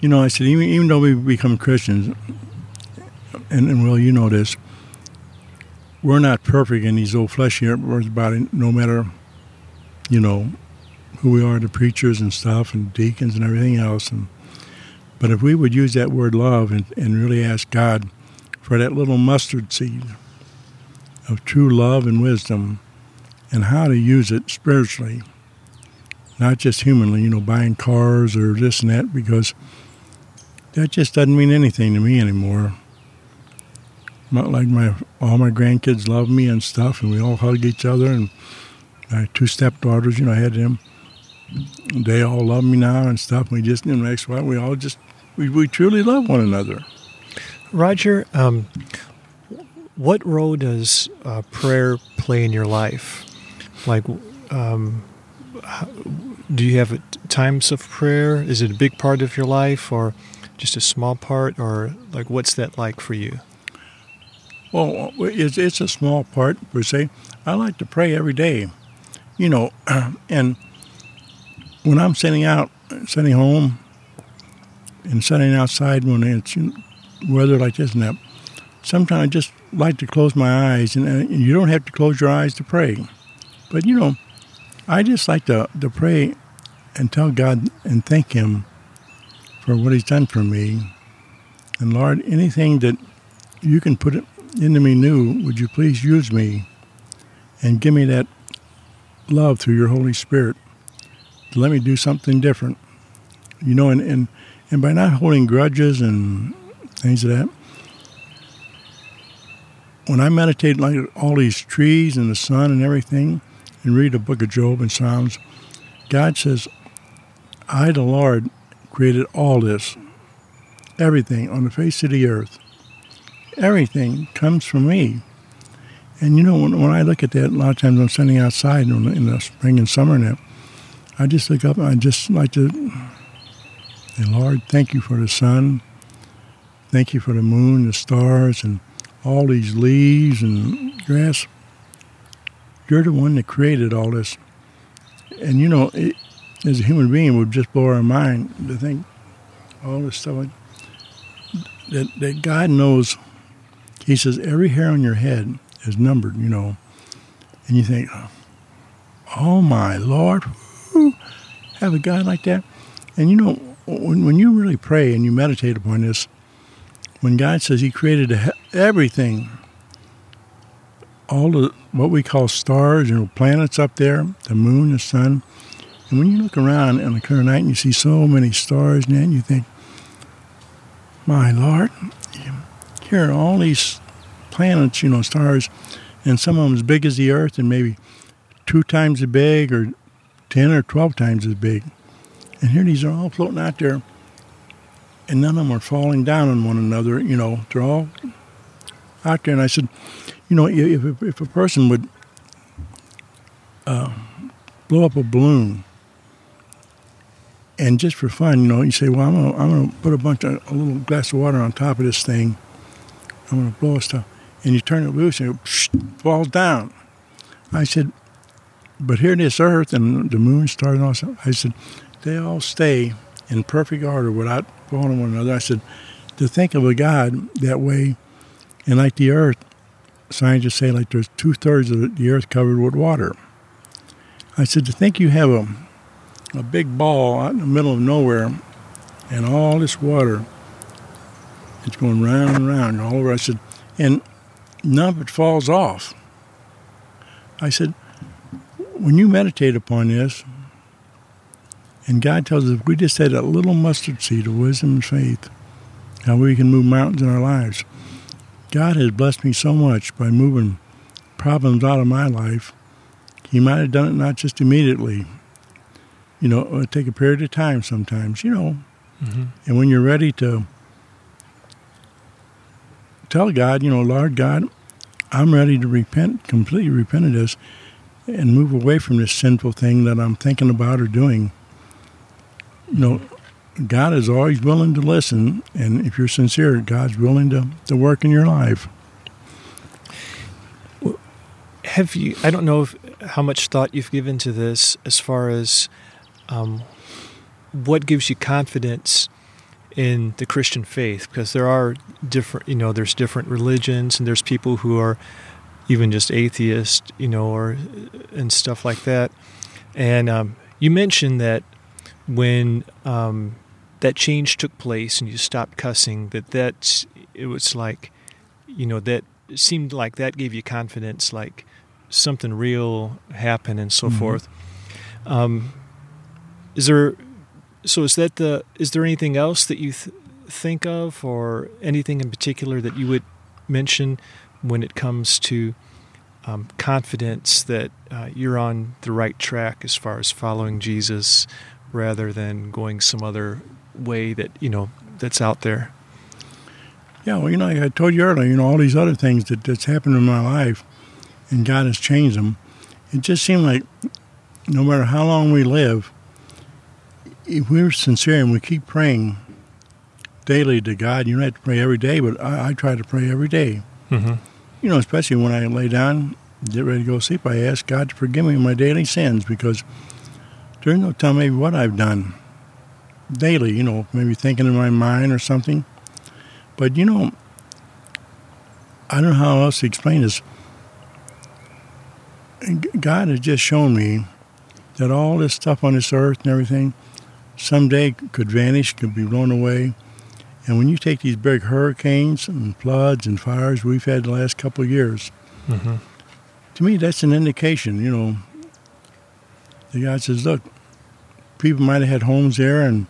you know, I said, even, even though we become Christians, and, and you know this, we're not perfect in these old fleshy earth body, no matter, you know, who we are, the preachers and stuff, and deacons and everything else. And But if we would use that word love and, and really ask God for that little mustard seed of true love and wisdom and how to use it spiritually, not just humanly, you know, buying cars or this and that, because that just doesn't mean anything to me anymore. Not like my all my grandkids love me and stuff, and we all hug each other. And my two stepdaughters, you know, I had them. They all love me now and stuff. We just, you know, next while we all just we, we truly love one another. Roger, um, what role does uh, prayer play in your life? Like, um, do you have times of prayer? Is it a big part of your life, or just a small part, or like what's that like for you? Well, it's, it's a small part per se. I like to pray every day, you know, and when I'm sitting out, sitting home, and sitting outside when it's weather like this and that, sometimes I just like to close my eyes, and, and you don't have to close your eyes to pray, but you know, I just like to to pray and tell God and thank Him for what He's done for me, and Lord, anything that you can put into me new, would you please use me and give me that love through your Holy Spirit to let me do something different. You know, and, and, and by not holding grudges and things of that, when I meditate like all these trees and the sun and everything, and read the book of Job and Psalms, God says, I, the Lord, created all this, everything on the face of the earth. Everything comes from me. And you know, when, when I look at that, a lot of times I'm standing outside in the, in the spring and summer that, I just look up and I just like to, and Lord, thank you for the sun. Thank you for the moon, the stars, and all these leaves and grass. You're the one that created all this. And you know, it, as a human being, would just blow our mind to think all this stuff like, that, that God knows. He says every hair on your head is numbered, you know. And you think, oh my Lord, have a God like that? And you know, when, when you really pray and you meditate upon this, when God says He created everything, all the what we call stars, you know, planets up there, the moon, the sun, and when you look around on a clear night and you see so many stars, and you think, my Lord, here are all these planets, you know, stars, and some of them as big as the Earth and maybe two times as big or 10 or 12 times as big. And here these are all floating out there, and none of them are falling down on one another, you know, they're all out there. And I said, you know, if, if a person would uh, blow up a balloon, and just for fun, you know, you say, well, I'm gonna, I'm gonna put a bunch of a little glass of water on top of this thing. I'm gonna blow stuff and you turn it loose and it falls down. I said, but here in this earth and the moon, stars, that, I said, they all stay in perfect order without falling on one another. I said, to think of a God that way, and like the earth, scientists say like there's two thirds of the earth covered with water. I said, to think you have a, a big ball out in the middle of nowhere and all this water, it's going round and round all over. I said, and none of it falls off. I said, when you meditate upon this, and God tells us if we just had a little mustard seed of wisdom and faith, how we can move mountains in our lives. God has blessed me so much by moving problems out of my life. He might have done it not just immediately. You know, it take a period of time sometimes, you know. Mm-hmm. And when you're ready to tell God, you know, Lord God, I'm ready to repent, completely repent of this, and move away from this sinful thing that I'm thinking about or doing. You know, God is always willing to listen, and if you're sincere, God's willing to, to work in your life. Have you? I don't know if, how much thought you've given to this as far as um, what gives you confidence in the Christian faith because there are different, you know, there's different religions and there's people who are even just atheist, you know, or and stuff like that. And um, you mentioned that when um, that change took place and you stopped cussing, that that it was like, you know, that seemed like that gave you confidence, like something real happened and so mm-hmm. forth. Um, is there so is that the is there anything else that you th- think of or anything in particular that you would mention when it comes to um, confidence that uh, you're on the right track as far as following Jesus rather than going some other way that you know that's out there? Yeah well you know i told you earlier you know all these other things that, that's happened in my life and god has changed them. It just seemed like no matter how long we live if we're sincere and we keep praying daily to God, you don't have to pray every day, but I, I try to pray every day. Mm-hmm. You know, especially when I lay down, get ready to go to sleep, I ask God to forgive me my daily sins because during no time maybe what I've done daily, you know, maybe thinking in my mind or something. But you know, I don't know how else to explain this. God has just shown me that all this stuff on this earth and everything – someday could vanish, could be blown away. And when you take these big hurricanes and floods and fires we've had the last couple of years, mm-hmm. to me that's an indication. You know, the guy says, "Look, people might have had homes there and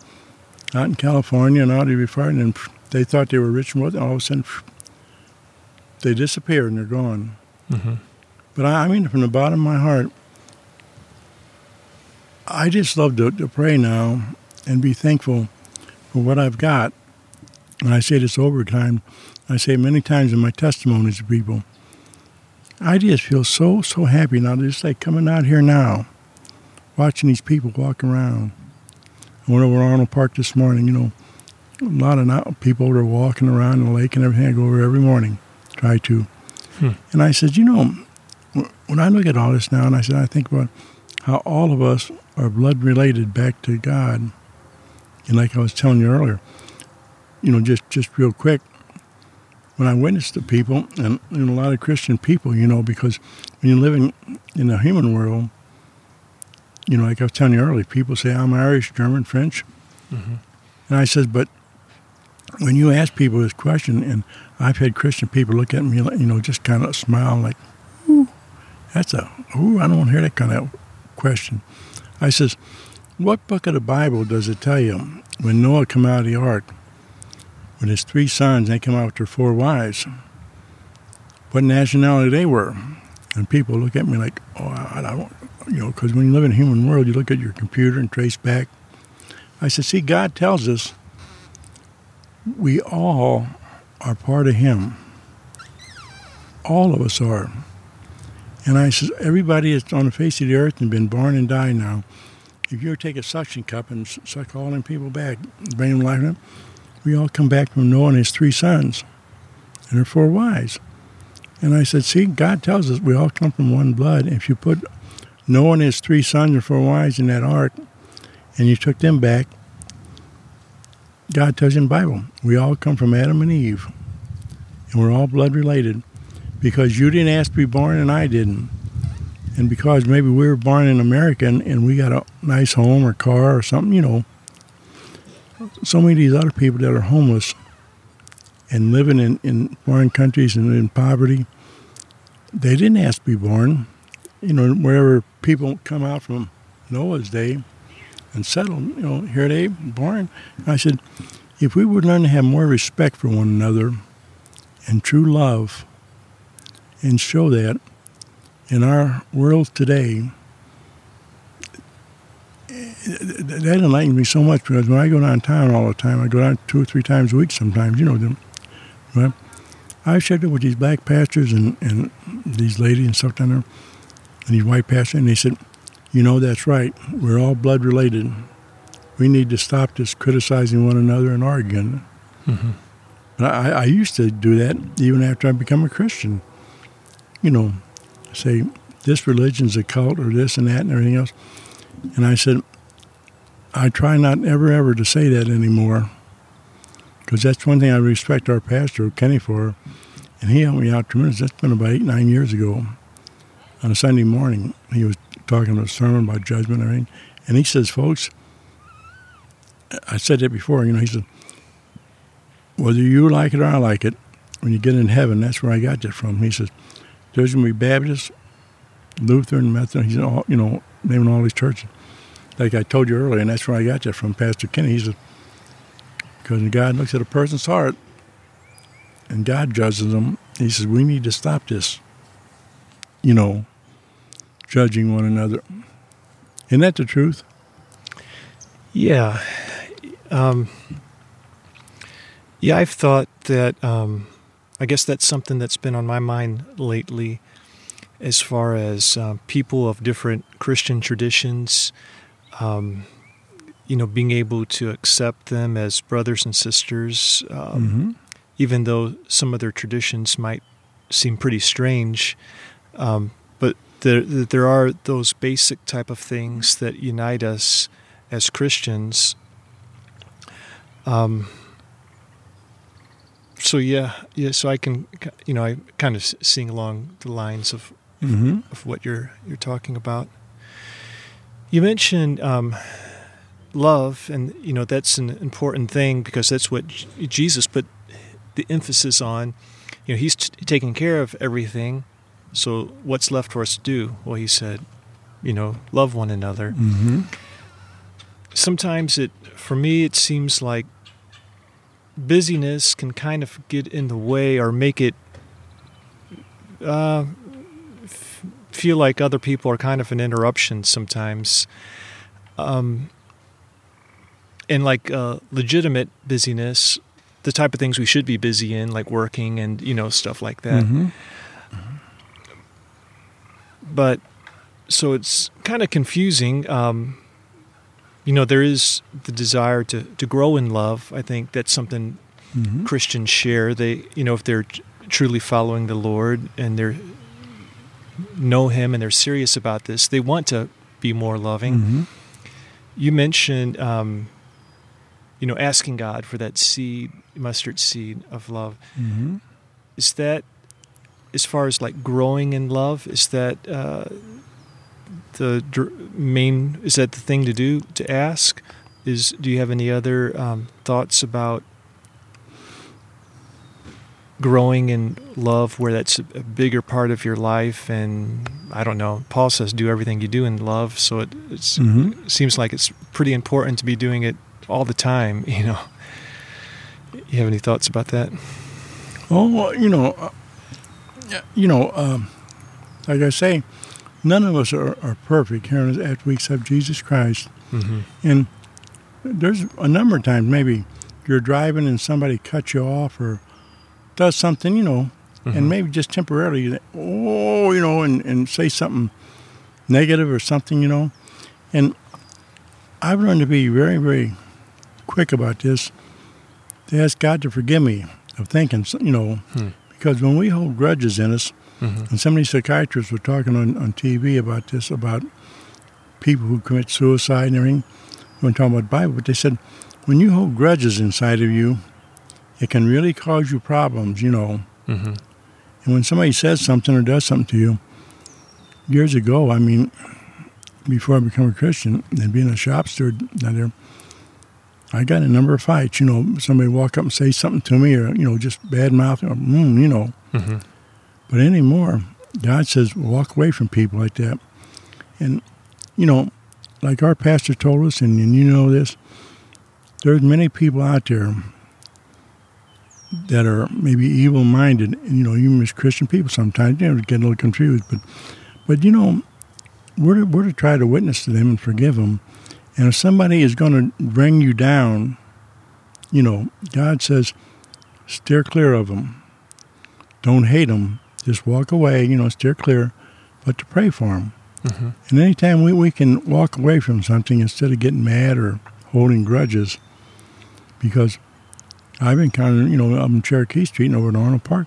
out in California and out of fire, and they thought they were rich and wealthy. All of a sudden, they disappear and they're gone." Mm-hmm. But I, I mean, from the bottom of my heart, I just love to, to pray now and be thankful for what I've got, and I say this over time, I say many times in my testimonies to people, I just feel so, so happy now, just like coming out here now, watching these people walk around. I went over to Arnold Park this morning, you know, a lot of people are walking around the lake and everything. I go over every morning, try to. Hmm. And I said, you know, when I look at all this now, and I said, I think about how all of us are blood related back to God. And like I was telling you earlier, you know, just, just real quick, when I witness the people, and, and a lot of Christian people, you know, because when you're living in the human world, you know, like I was telling you earlier, people say, I'm Irish, German, French. Mm-hmm. And I said, but when you ask people this question, and I've had Christian people look at me, you know, just kind of smile like, ooh, that's a, ooh, I don't want to hear that kind of question. I says, what book of the Bible does it tell you when Noah come out of the ark, when his three sons, they come out with their four wives, what nationality they were? And people look at me like, oh, I, don't, you know, because when you live in a human world, you look at your computer and trace back. I said, see, God tells us we all are part of Him. All of us are. And I said, everybody that's on the face of the earth and been born and died now, if you take a suction cup and suck all them people back, bring them life, we all come back from Noah and his three sons and their four wives. And I said, see, God tells us we all come from one blood. If you put Noah and his three sons and four wives in that ark, and you took them back, God tells you in the Bible, we all come from Adam and Eve, and we're all blood related because you didn't ask to be born and I didn't. And because maybe we were born in America and, and we got a nice home or car or something, you know, so many of these other people that are homeless and living in, in foreign countries and in poverty, they didn't ask to be born. You know, wherever people come out from Noah's day and settle, you know, here they born. I said, if we would learn to have more respect for one another and true love and show that in our world today, that enlightens me so much because when I go downtown all the time, I go down two or three times a week sometimes, you know them. Right? I've shared it with these black pastors and, and these ladies and stuff down there, and these white pastors, and they said, you know, that's right. We're all blood related. We need to stop this criticizing one another and arguing. Mm-hmm. But I, I used to do that even after I become a Christian. You know, say this religion's a cult or this and that and everything else. And I said, I try not ever, ever to say that anymore because that's one thing I respect our pastor, Kenny, for. And he helped me out tremendous. That's been about eight, nine years ago. On a Sunday morning, he was talking a sermon about judgment and everything. And he says, folks, I said that before, you know, he said, whether you like it or I like it, when you get in heaven, that's where I got that from. He says, there's going to be Baptist, Lutheran, Methodist, he's all, you know, naming all these churches. Like I told you earlier, and that's where I got that from, Pastor Kenny. He said, because God looks at a person's heart and God judges them, he says, we need to stop this, you know, judging one another. Isn't that the truth? Yeah. Um, yeah, I've thought that, um, I guess that's something that's been on my mind lately as far as uh, people of different Christian traditions, um, you know, being able to accept them as brothers and sisters, um, mm-hmm. even though some of their traditions might seem pretty strange. Um, but there, there are those basic type of things that unite us as Christians. Um, so yeah, yeah. So I can, you know, I kind of sing along the lines of mm-hmm. of what you're you're talking about. You mentioned um, love, and you know that's an important thing because that's what Jesus put the emphasis on. You know, He's t- taking care of everything. So what's left for us to do? Well, He said, you know, love one another. Mm-hmm. Sometimes it, for me, it seems like busyness can kind of get in the way or make it uh, f- feel like other people are kind of an interruption sometimes. Um, and like uh, legitimate busyness, the type of things we should be busy in, like working and you know stuff like that. Mm-hmm. But so it's kind of confusing. Um, you know, there is the desire to to grow in love. I think that's something Mm-hmm. Christians share. They, you know, if they're truly following the Lord and they're know Him and they're serious about this, they want to be more loving. Mm-hmm. You mentioned, um, you know, asking God for that seed, mustard seed of love. Mm-hmm. Is that, as far as like growing in love, is that uh, the main? Is that the thing to do to ask? Is do you have any other um, thoughts about growing in love, where that's a bigger part of your life? And I don't know. Paul says, "Do everything you do in love." So it it's, Mm-hmm. seems like it's pretty important to be doing it all the time. You know. You have any thoughts about that? Oh, well, you know, uh, you know, um, like I say, none of us are, are perfect here on- after we accept Jesus Christ. Mm-hmm. And there's a number of times maybe you're driving and somebody cuts you off or does something, you know, Mm-hmm. and maybe just temporarily, you- oh, you know, and, and say something negative or something, you know. And I've learned to be very, very quick about this, to ask God to forgive me of thinking, you know, Hmm. because when we hold grudges in us, Mm-hmm. and so many psychiatrists were talking on, on TV about this, about people who commit suicide and everything. We weren't talking about the Bible, but they said when you hold grudges inside of you, it can really cause you problems, you know. Mm-hmm. And when somebody says something or does something to you, years ago, I mean, before I became a Christian and being a shop steward down there, I got a number of fights. You know, somebody walk up and say something to me, or you know, just bad mouth, or mm, you know. Mm-hmm. But anymore, God says walk away from people like that. And you know, like our pastor told us, and, and you know this, there's many people out there that are maybe evil-minded, and you know, even as Christian people sometimes, you know, get a little confused. But, but you know, we're to, we're to try to witness to them and forgive them. And if somebody is going to bring you down, you know, God says, steer clear of them. Don't hate them. Just walk away, you know, steer clear, but to pray for them. Mm-hmm. And anytime we, we can walk away from something instead of getting mad or holding grudges, because I've encountered, you know, up in Cherokee Street and over at Arnold Park,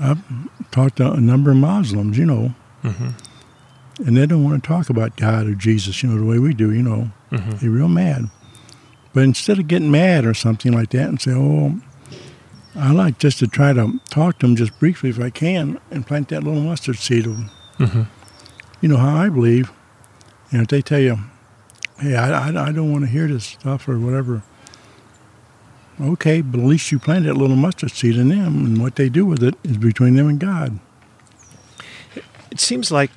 I've talked to a number of Muslims, you know, Mm-hmm. and they don't want to talk about God or Jesus, you know, the way we do, you know. Mm-hmm. They're real mad. But instead of getting mad or something like that and say, oh, I like just to try to talk to them just briefly if I can and plant that little mustard seed of, Mm-hmm. you know, how I believe. And if they tell you, hey, I, I, I don't want to hear this stuff or whatever, okay, but at least you planted that little mustard seed in them, and what they do with it is between them and God. It seems like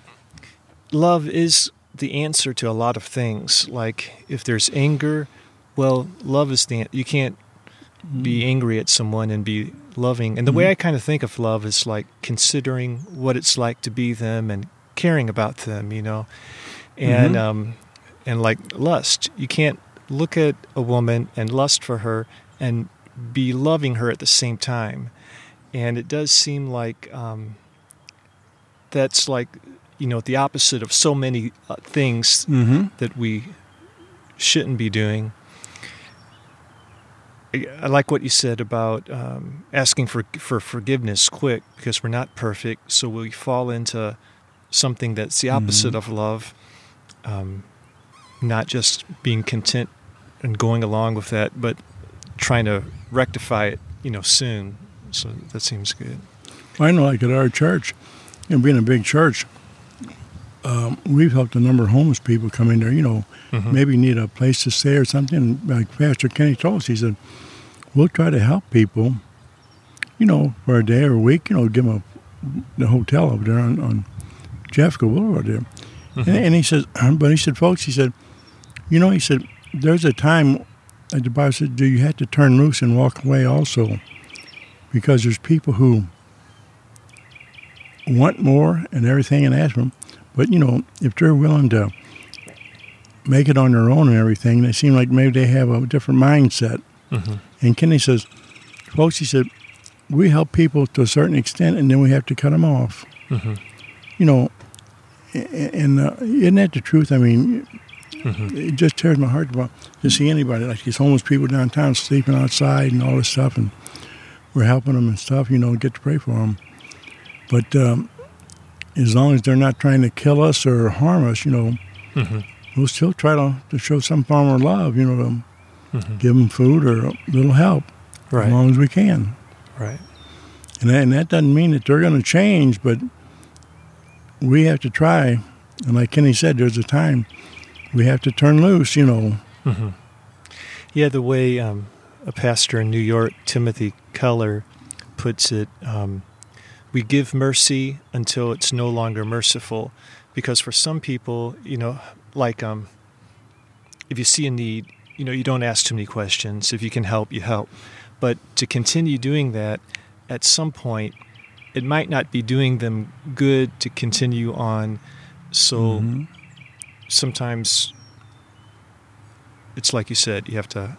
love is the answer to a lot of things. Like if there's anger, well, love is the you can't be angry at someone and be loving. And the way Mhm. I kind of think of love is like considering what it's like to be them and caring about them, you know. And Mhm. um and like lust, you can't look at a woman and lust for her and be loving her at the same time. And it does seem like um that's like you know the opposite of so many uh, things Mm-hmm. that we shouldn't be doing. I, like what you said about um, asking for for forgiveness quick because we're not perfect, so we fall into something that's the opposite Mhm. of love. Um, not just being content and going along with that, but trying to rectify it, you know, soon. So that seems good. I know, like at our church, know, being a big church, um, we've helped a number of homeless people come in there, you know, Mhm. maybe need a place to stay or something. Like Pastor Kenny told us, he said, we'll try to help people, you know, for a day or a week, you know, give them a, the hotel over there on, on Jeffco Boulevard there. Mhm. And, and he says, but he said, folks, he said, you know, he said, there's a time, like the Bible said, do you have to turn loose and walk away also? Because there's people who want more and everything and ask them. But, you know, if they're willing to make it on their own and everything. They seem like maybe they have a different mindset. Hmm And Kenny says, folks, he said, we help people to a certain extent, and then we have to cut them off. hmm You know, and uh, isn't that the truth? I mean, hmm it just tears my heart to, to see anybody like these homeless people downtown sleeping outside and all this stuff, and we're helping them and stuff. You know, get to pray for them. But um, as long as they're not trying to kill us or harm us, you know, hmm we'll still try to, to show some form of love. You know, to hmm give them food or a little help as long as we can. Right. And that, and that doesn't mean that they're going to change, but we have to try. And like Kenny said, there's a time we have to turn loose, you know. hmm Yeah, the way um, a pastor in New York, Timothy Keller, puts it, um, we give mercy until it's no longer merciful. Because for some people, you know, like um, if you see a need, you know, you don't ask too many questions. If you can help, you help. But to continue doing that, at some point, it might not be doing them good to continue on. So Mhm. sometimes it's like you said, you have to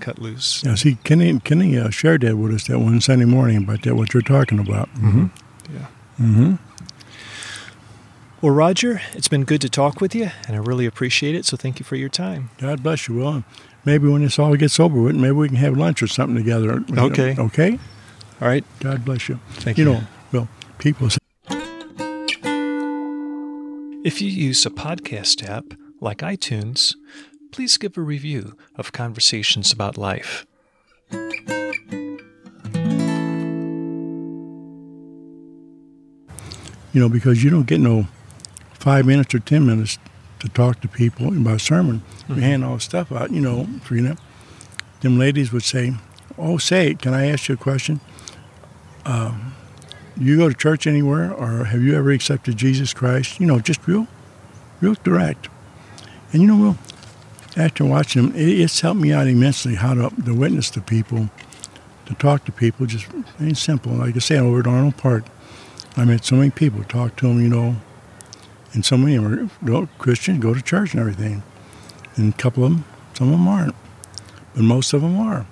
cut loose. Yeah, see, Kenny, Kenny uh, shared that with us that one Sunday morning about that, what you're talking about. Mhm. Yeah. Mm-hmm. Well, Roger, it's been good to talk with you, and I really appreciate it. So thank you for your time. God bless you, Will. Maybe when this all gets over with, maybe we can have lunch or something together. Okay. Okay? All right. God bless you. Thank you you. know, well, people say, If you use a podcast app like iTunes, please give a review of Conversations About Life. you know, because you don't get no five minutes or ten minutes to talk to people about a sermon. We Mhm. hand all the stuff out, you know, for you know. Them ladies would say, "Oh, say, can I ask you a question? Um, you go to church anywhere, or have you ever accepted Jesus Christ? You know, just real, real direct." And you know, well, after watching them, it, it's helped me out immensely how to, to witness to people, to talk to people. Just ain't simple. Like I say, over at Arnold Park, I met so many people, talked to them, you know, and so many of them are Christian, go to church and everything. And a couple of them, some of them aren't, but most of them are.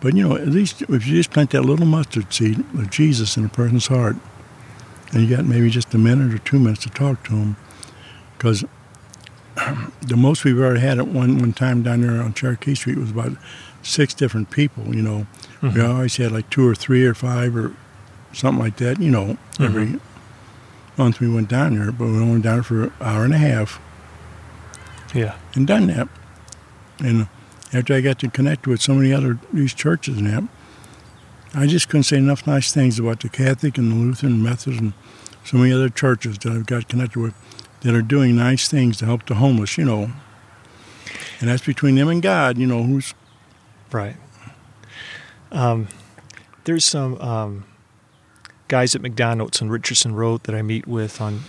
But you know, at least if you just plant that little mustard seed of Jesus in a person's heart, and you got maybe just a minute or two minutes to talk to them, because the most we've ever had at one one time down there on Cherokee Street was about six different people. You know, we Mhm. always had like two or three or five or something like that. You know, every month we went down there, but we only went down there for an hour and a half Yeah. and done that. And after I got to connect with so many other these churches and that, I just couldn't say enough nice things about the Catholic and the Lutheran and Methodist and so many other churches that I've got connected with that are doing nice things to help the homeless, you know. And that's between them and God, you know, who's Right. Um, there's some um, guys at McDonald's on Richardson Road that I meet with on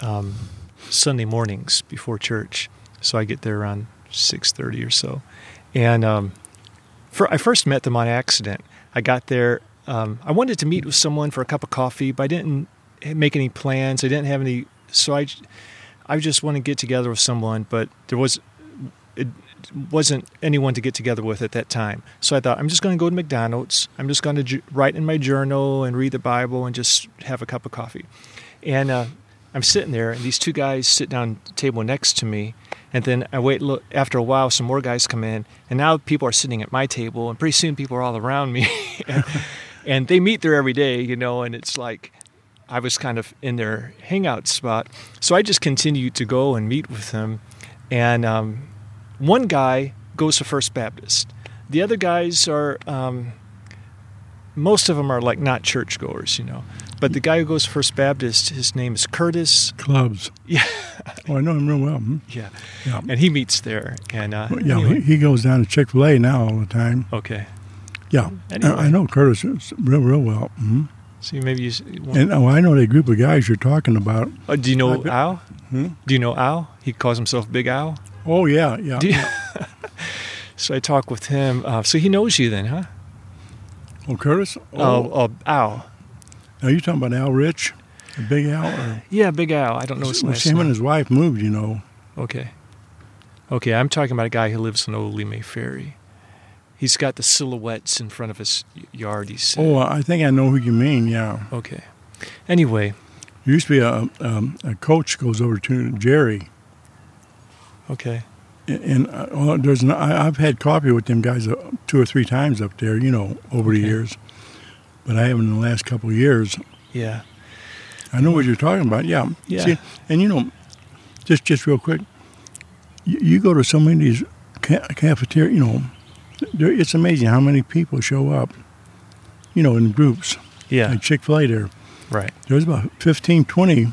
um, Sunday mornings before church. So I get there around six thirty or so, and um, for, I first met them on accident. I got there. Um, I wanted to meet with someone for a cup of coffee, but I didn't make any plans. I didn't have any. So I, I just want to get together with someone, but there was it wasn't anyone to get together with at that time. So I thought I'm just going to go to McDonald's. I'm just going to write in my journal and read the Bible and just have a cup of coffee. And uh, I'm sitting there, and these two guys sit down table next to me. And then I wait. Look, after a while, some more guys come in, and now people are sitting at my table, and pretty soon people are all around me. and, and they meet there every day, you know. And it's like I was kind of in their hangout spot. So I just continued to go and meet with them. And um, one guy goes to First Baptist. The other guys are, um, most of them are like not churchgoers, you know. But the guy who goes to First Baptist, his name is Curtis. clubs. Yeah, Oh, I know him real well. Hmm. yeah. Yeah. And he meets there. And uh, Well, yeah, anyway. he, he goes down to Chick fil A now all the time. okay. Yeah. Anyway. I, I know Curtis real, real well. hmm So maybe you. s- you want- And oh, I know that group of guys you're talking about. oh, do you know Al? Hmm? Do you know Al? He calls himself Big Al. Oh, yeah, yeah. You- so I talk with him. Uh, so he knows you then, huh? Oh, Curtis? Oh, oh Al. Now you talking about Al Rich, big Al? Or, Yeah, Big Al. I don't know his well, last him and his wife moved, you know. Okay. Okay, I'm talking about a guy who lives in Old Lee Ferry. He's got the silhouettes in front of his yard. He said. Oh, I think I know who you mean. Yeah, Okay. Anyway, there used to be a um, a coach goes over to Jerry, okay. and uh, there's an, I, I've had coffee with them guys uh, two or three times up there. You know, over the years, but I haven't in the last couple of years. Yeah. I know what you're talking about. Yeah. Yeah. See, and you know, just just real quick, you, you go to so many of these ca- cafeteria. You know, there, it's amazing how many people show up. You know, in groups Yeah. like Chick Fil A. There, Right. there's about 15, 20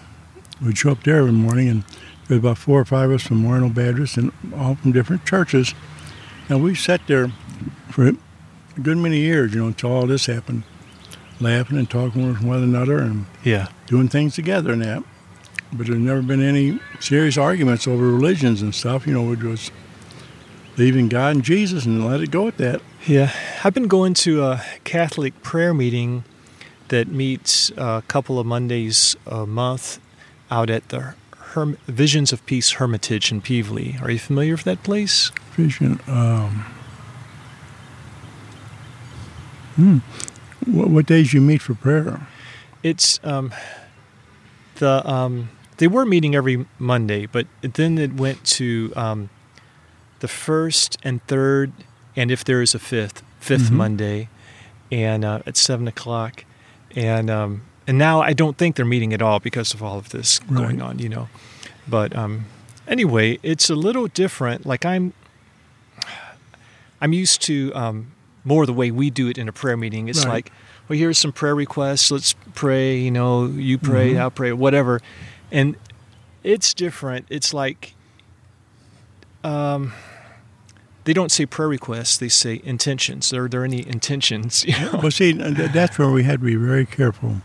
would show up there every morning, and there's about four or five of us from Moreno Baptist and all from different churches. And we sat there for a good many years, you know, until all this happened, laughing and talking with one another and Yeah. doing things together and that. But there's never been any serious arguments over religions and stuff. You know, it was leaving God and Jesus and let it go at that. Yeah. I've been going to a Catholic prayer meeting that meets a couple of Mondays a month out at the Herm- Visions of Peace Hermitage in Pevely. Are you familiar with that place? Vision. Um, hmm. What, what days you meet for prayer? It's um, the um, they were meeting every Monday, but then it went to um, the first and third, and if there is a fifth, 5th Mhm. Monday, and uh, at seven o'clock, and um, and now I don't think they're meeting at all because of all of this going on, you know. But um, anyway, it's a little different. Like I'm, I'm used to um, more the way we do it in a prayer meeting. It's Right. like, well, here's some prayer requests. Let's pray. You know, you pray, Mhm. I'll pray, whatever. And it's different. It's like, um, they don't say prayer requests. They say intentions. Are there any intentions? You know? Well, see, that's where we had to be very careful.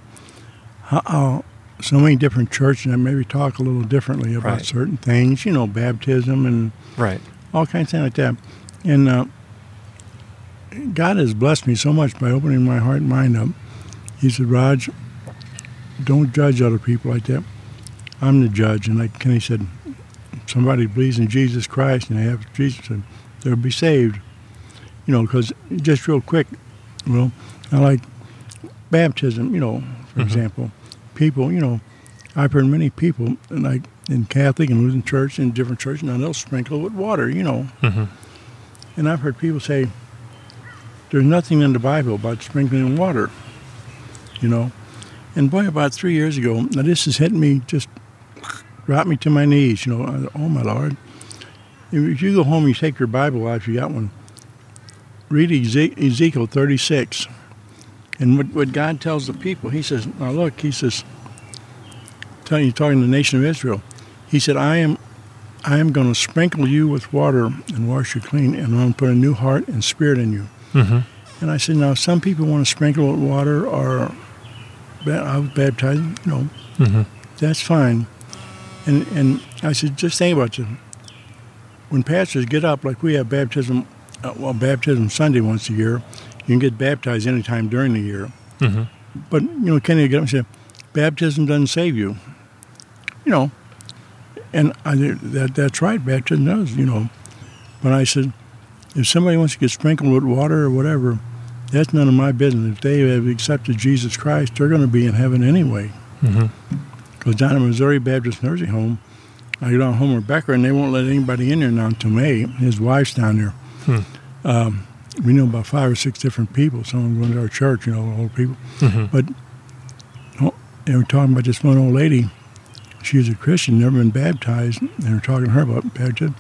How, so many different churches and maybe talk a little differently about Right. certain things, you know, baptism and Right. all kinds of things like that. And uh, God has blessed me so much by opening my heart and mind up. He said, Rog, don't judge other people like that. I'm the judge. And like Kenny said, somebody believes in Jesus Christ and they have Jesus, and they'll be saved. You know, because just real quick, well, I like baptism, you know, for Mhm. example. People, you know, I've heard many people, and like in Catholic and Lutheran church and different churches, now they'll sprinkle with water, you know. hmm And I've heard people say, there's nothing in the Bible about sprinkling water, you know. And boy, about three years ago, now this has hit me, just dropped me to my knees, you know. I, oh, my Lord. If you go home and you take your Bible out, if you got one, read Eze- Ezekiel 36. And what, what God tells the people, he says, now look, he says, telling you, talking to the nation of Israel, he said, I am I am going to sprinkle you with water and wash you clean, and I'm going to put a new heart and spirit in you. hmm And I said, now some people want to sprinkle with water or I was baptizing, you know, hmm that's fine. And and I said, just think about it. When pastors get up, like we have baptism, uh, well, baptism Sunday once a year, you can get baptized anytime during the year. hmm But you know, Kenny would get up and say, "Baptism doesn't save you." You know, and I that that's right. Baptism does. You know, but I said, if somebody wants to get sprinkled with water or whatever, that's none of my business. If they have accepted Jesus Christ, they're going to be in heaven anyway. hmm Because down at Missouri Baptist Nursing Home, I get on home with Becker, and they won't let anybody in there now until May. His wife's down there. Hmm. Um, we know about five or six different people. Some of them going to our church, you know, old people. hmm But oh, they were talking about this one old lady. She was a Christian, never been baptized. And they were talking to her about baptism.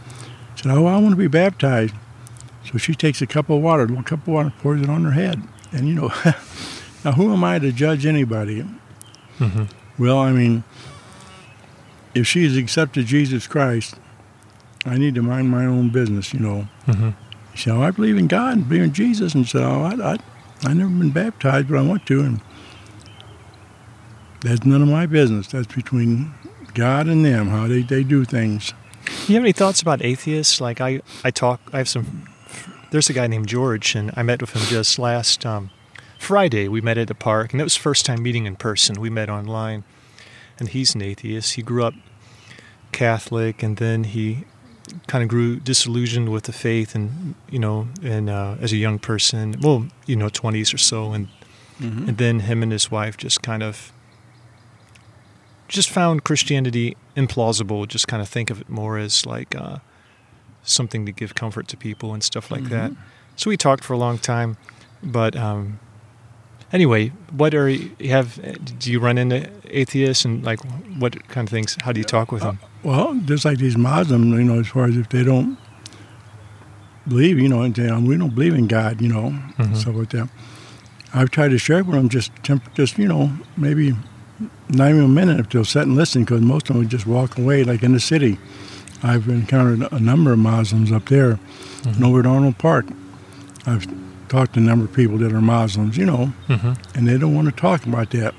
She said, "Oh, I want to be baptized." So she takes a cup of water, a little cup of water, pours it on her head. And you know, now who am I to judge anybody? hmm Well, I mean, if she's accepted Jesus Christ, I need to mind my own business, you know. hmm Oh, I believe in God and believe in Jesus. And oh, I, I, I never been baptized, but I want to. And that's none of my business. That's between God and them, how they, they do things. You have any thoughts about atheists? Like I, I talk. I have some. There's a guy named George, and I met with him just last um, Friday. We met at a park, and that was the first time meeting in person. We met online, and he's an atheist. He grew up Catholic, and then he kind of grew disillusioned with the faith, and you know, and uh, as a young person, well, you know, twenties or so, and Mhm. and then him and his wife just kind of just found Christianity implausible. Just kind of think of it more as like uh, something to give comfort to people and stuff like that. So we talked for a long time, but um, anyway, what are you you have? Do you run into atheists and like what kind of things? How do you talk with them? Well, just like these Muslims, you know, as far as if they don't believe, you know, and they, um, we don't believe in God, you know, Mhm. stuff like that. I've tried to share with them just, temp- just you know, maybe not even a minute if they'll sit and listen, because most of them would just walk away, like in the city. I've encountered a number of Muslims up there, and over at Arnold Park. I've talked to a number of people that are Muslims, you know, Mm-hmm. and they don't want to talk about that.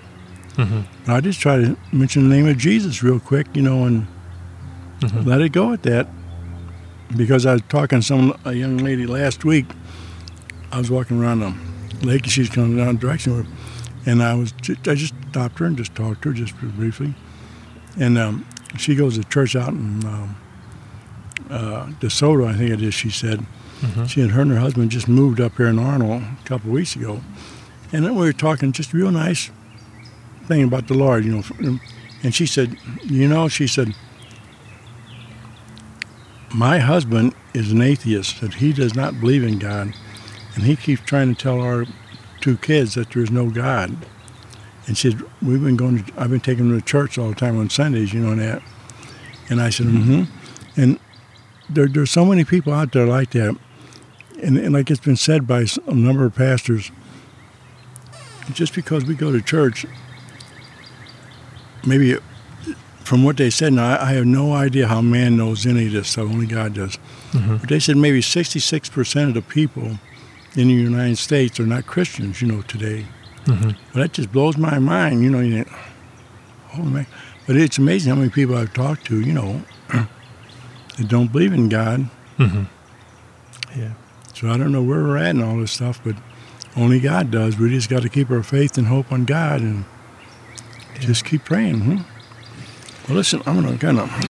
Mm-hmm. But I just try to mention the name of Jesus real quick, you know, and Mm-hmm. let it go at that. Because I was talking to some a young lady last week. I was walking around the lake and she's coming down the direction and I was ju- I just stopped her and just talked to her just briefly, and um, she goes to church out in um, uh, DeSoto, I think it is. She said Mm-hmm. she and her and her husband just moved up here in Arnold a couple of weeks ago, and then we were talking just real nice thing about the Lord, you know. And she said, you know, she said, my husband is an atheist, that he does not believe in God, and he keeps trying to tell our two kids that there is no God. And she said, we've been going to, I've been taking them to church all the time on Sundays, you know that. And I said, mm-hmm. And there, there's so many people out there like that. And, and like it's been said by a number of pastors, just because we go to church, maybe from what they said, now I I have no idea how man knows any of this stuff, only God does. Mm-hmm. But they said maybe 66% of the people in the United States are not Christians, you know, today. Mm-hmm. Well, that just blows my mind, you know. You think, oh man! But it's amazing how many people I've talked to, you know, that don't believe in God. Mm-hmm. Yeah. So I don't know where we're at and all this stuff, but only God does. We just got to keep our faith and hope on God and just keep praying. Hmm? Well, listen, I'm going to kind of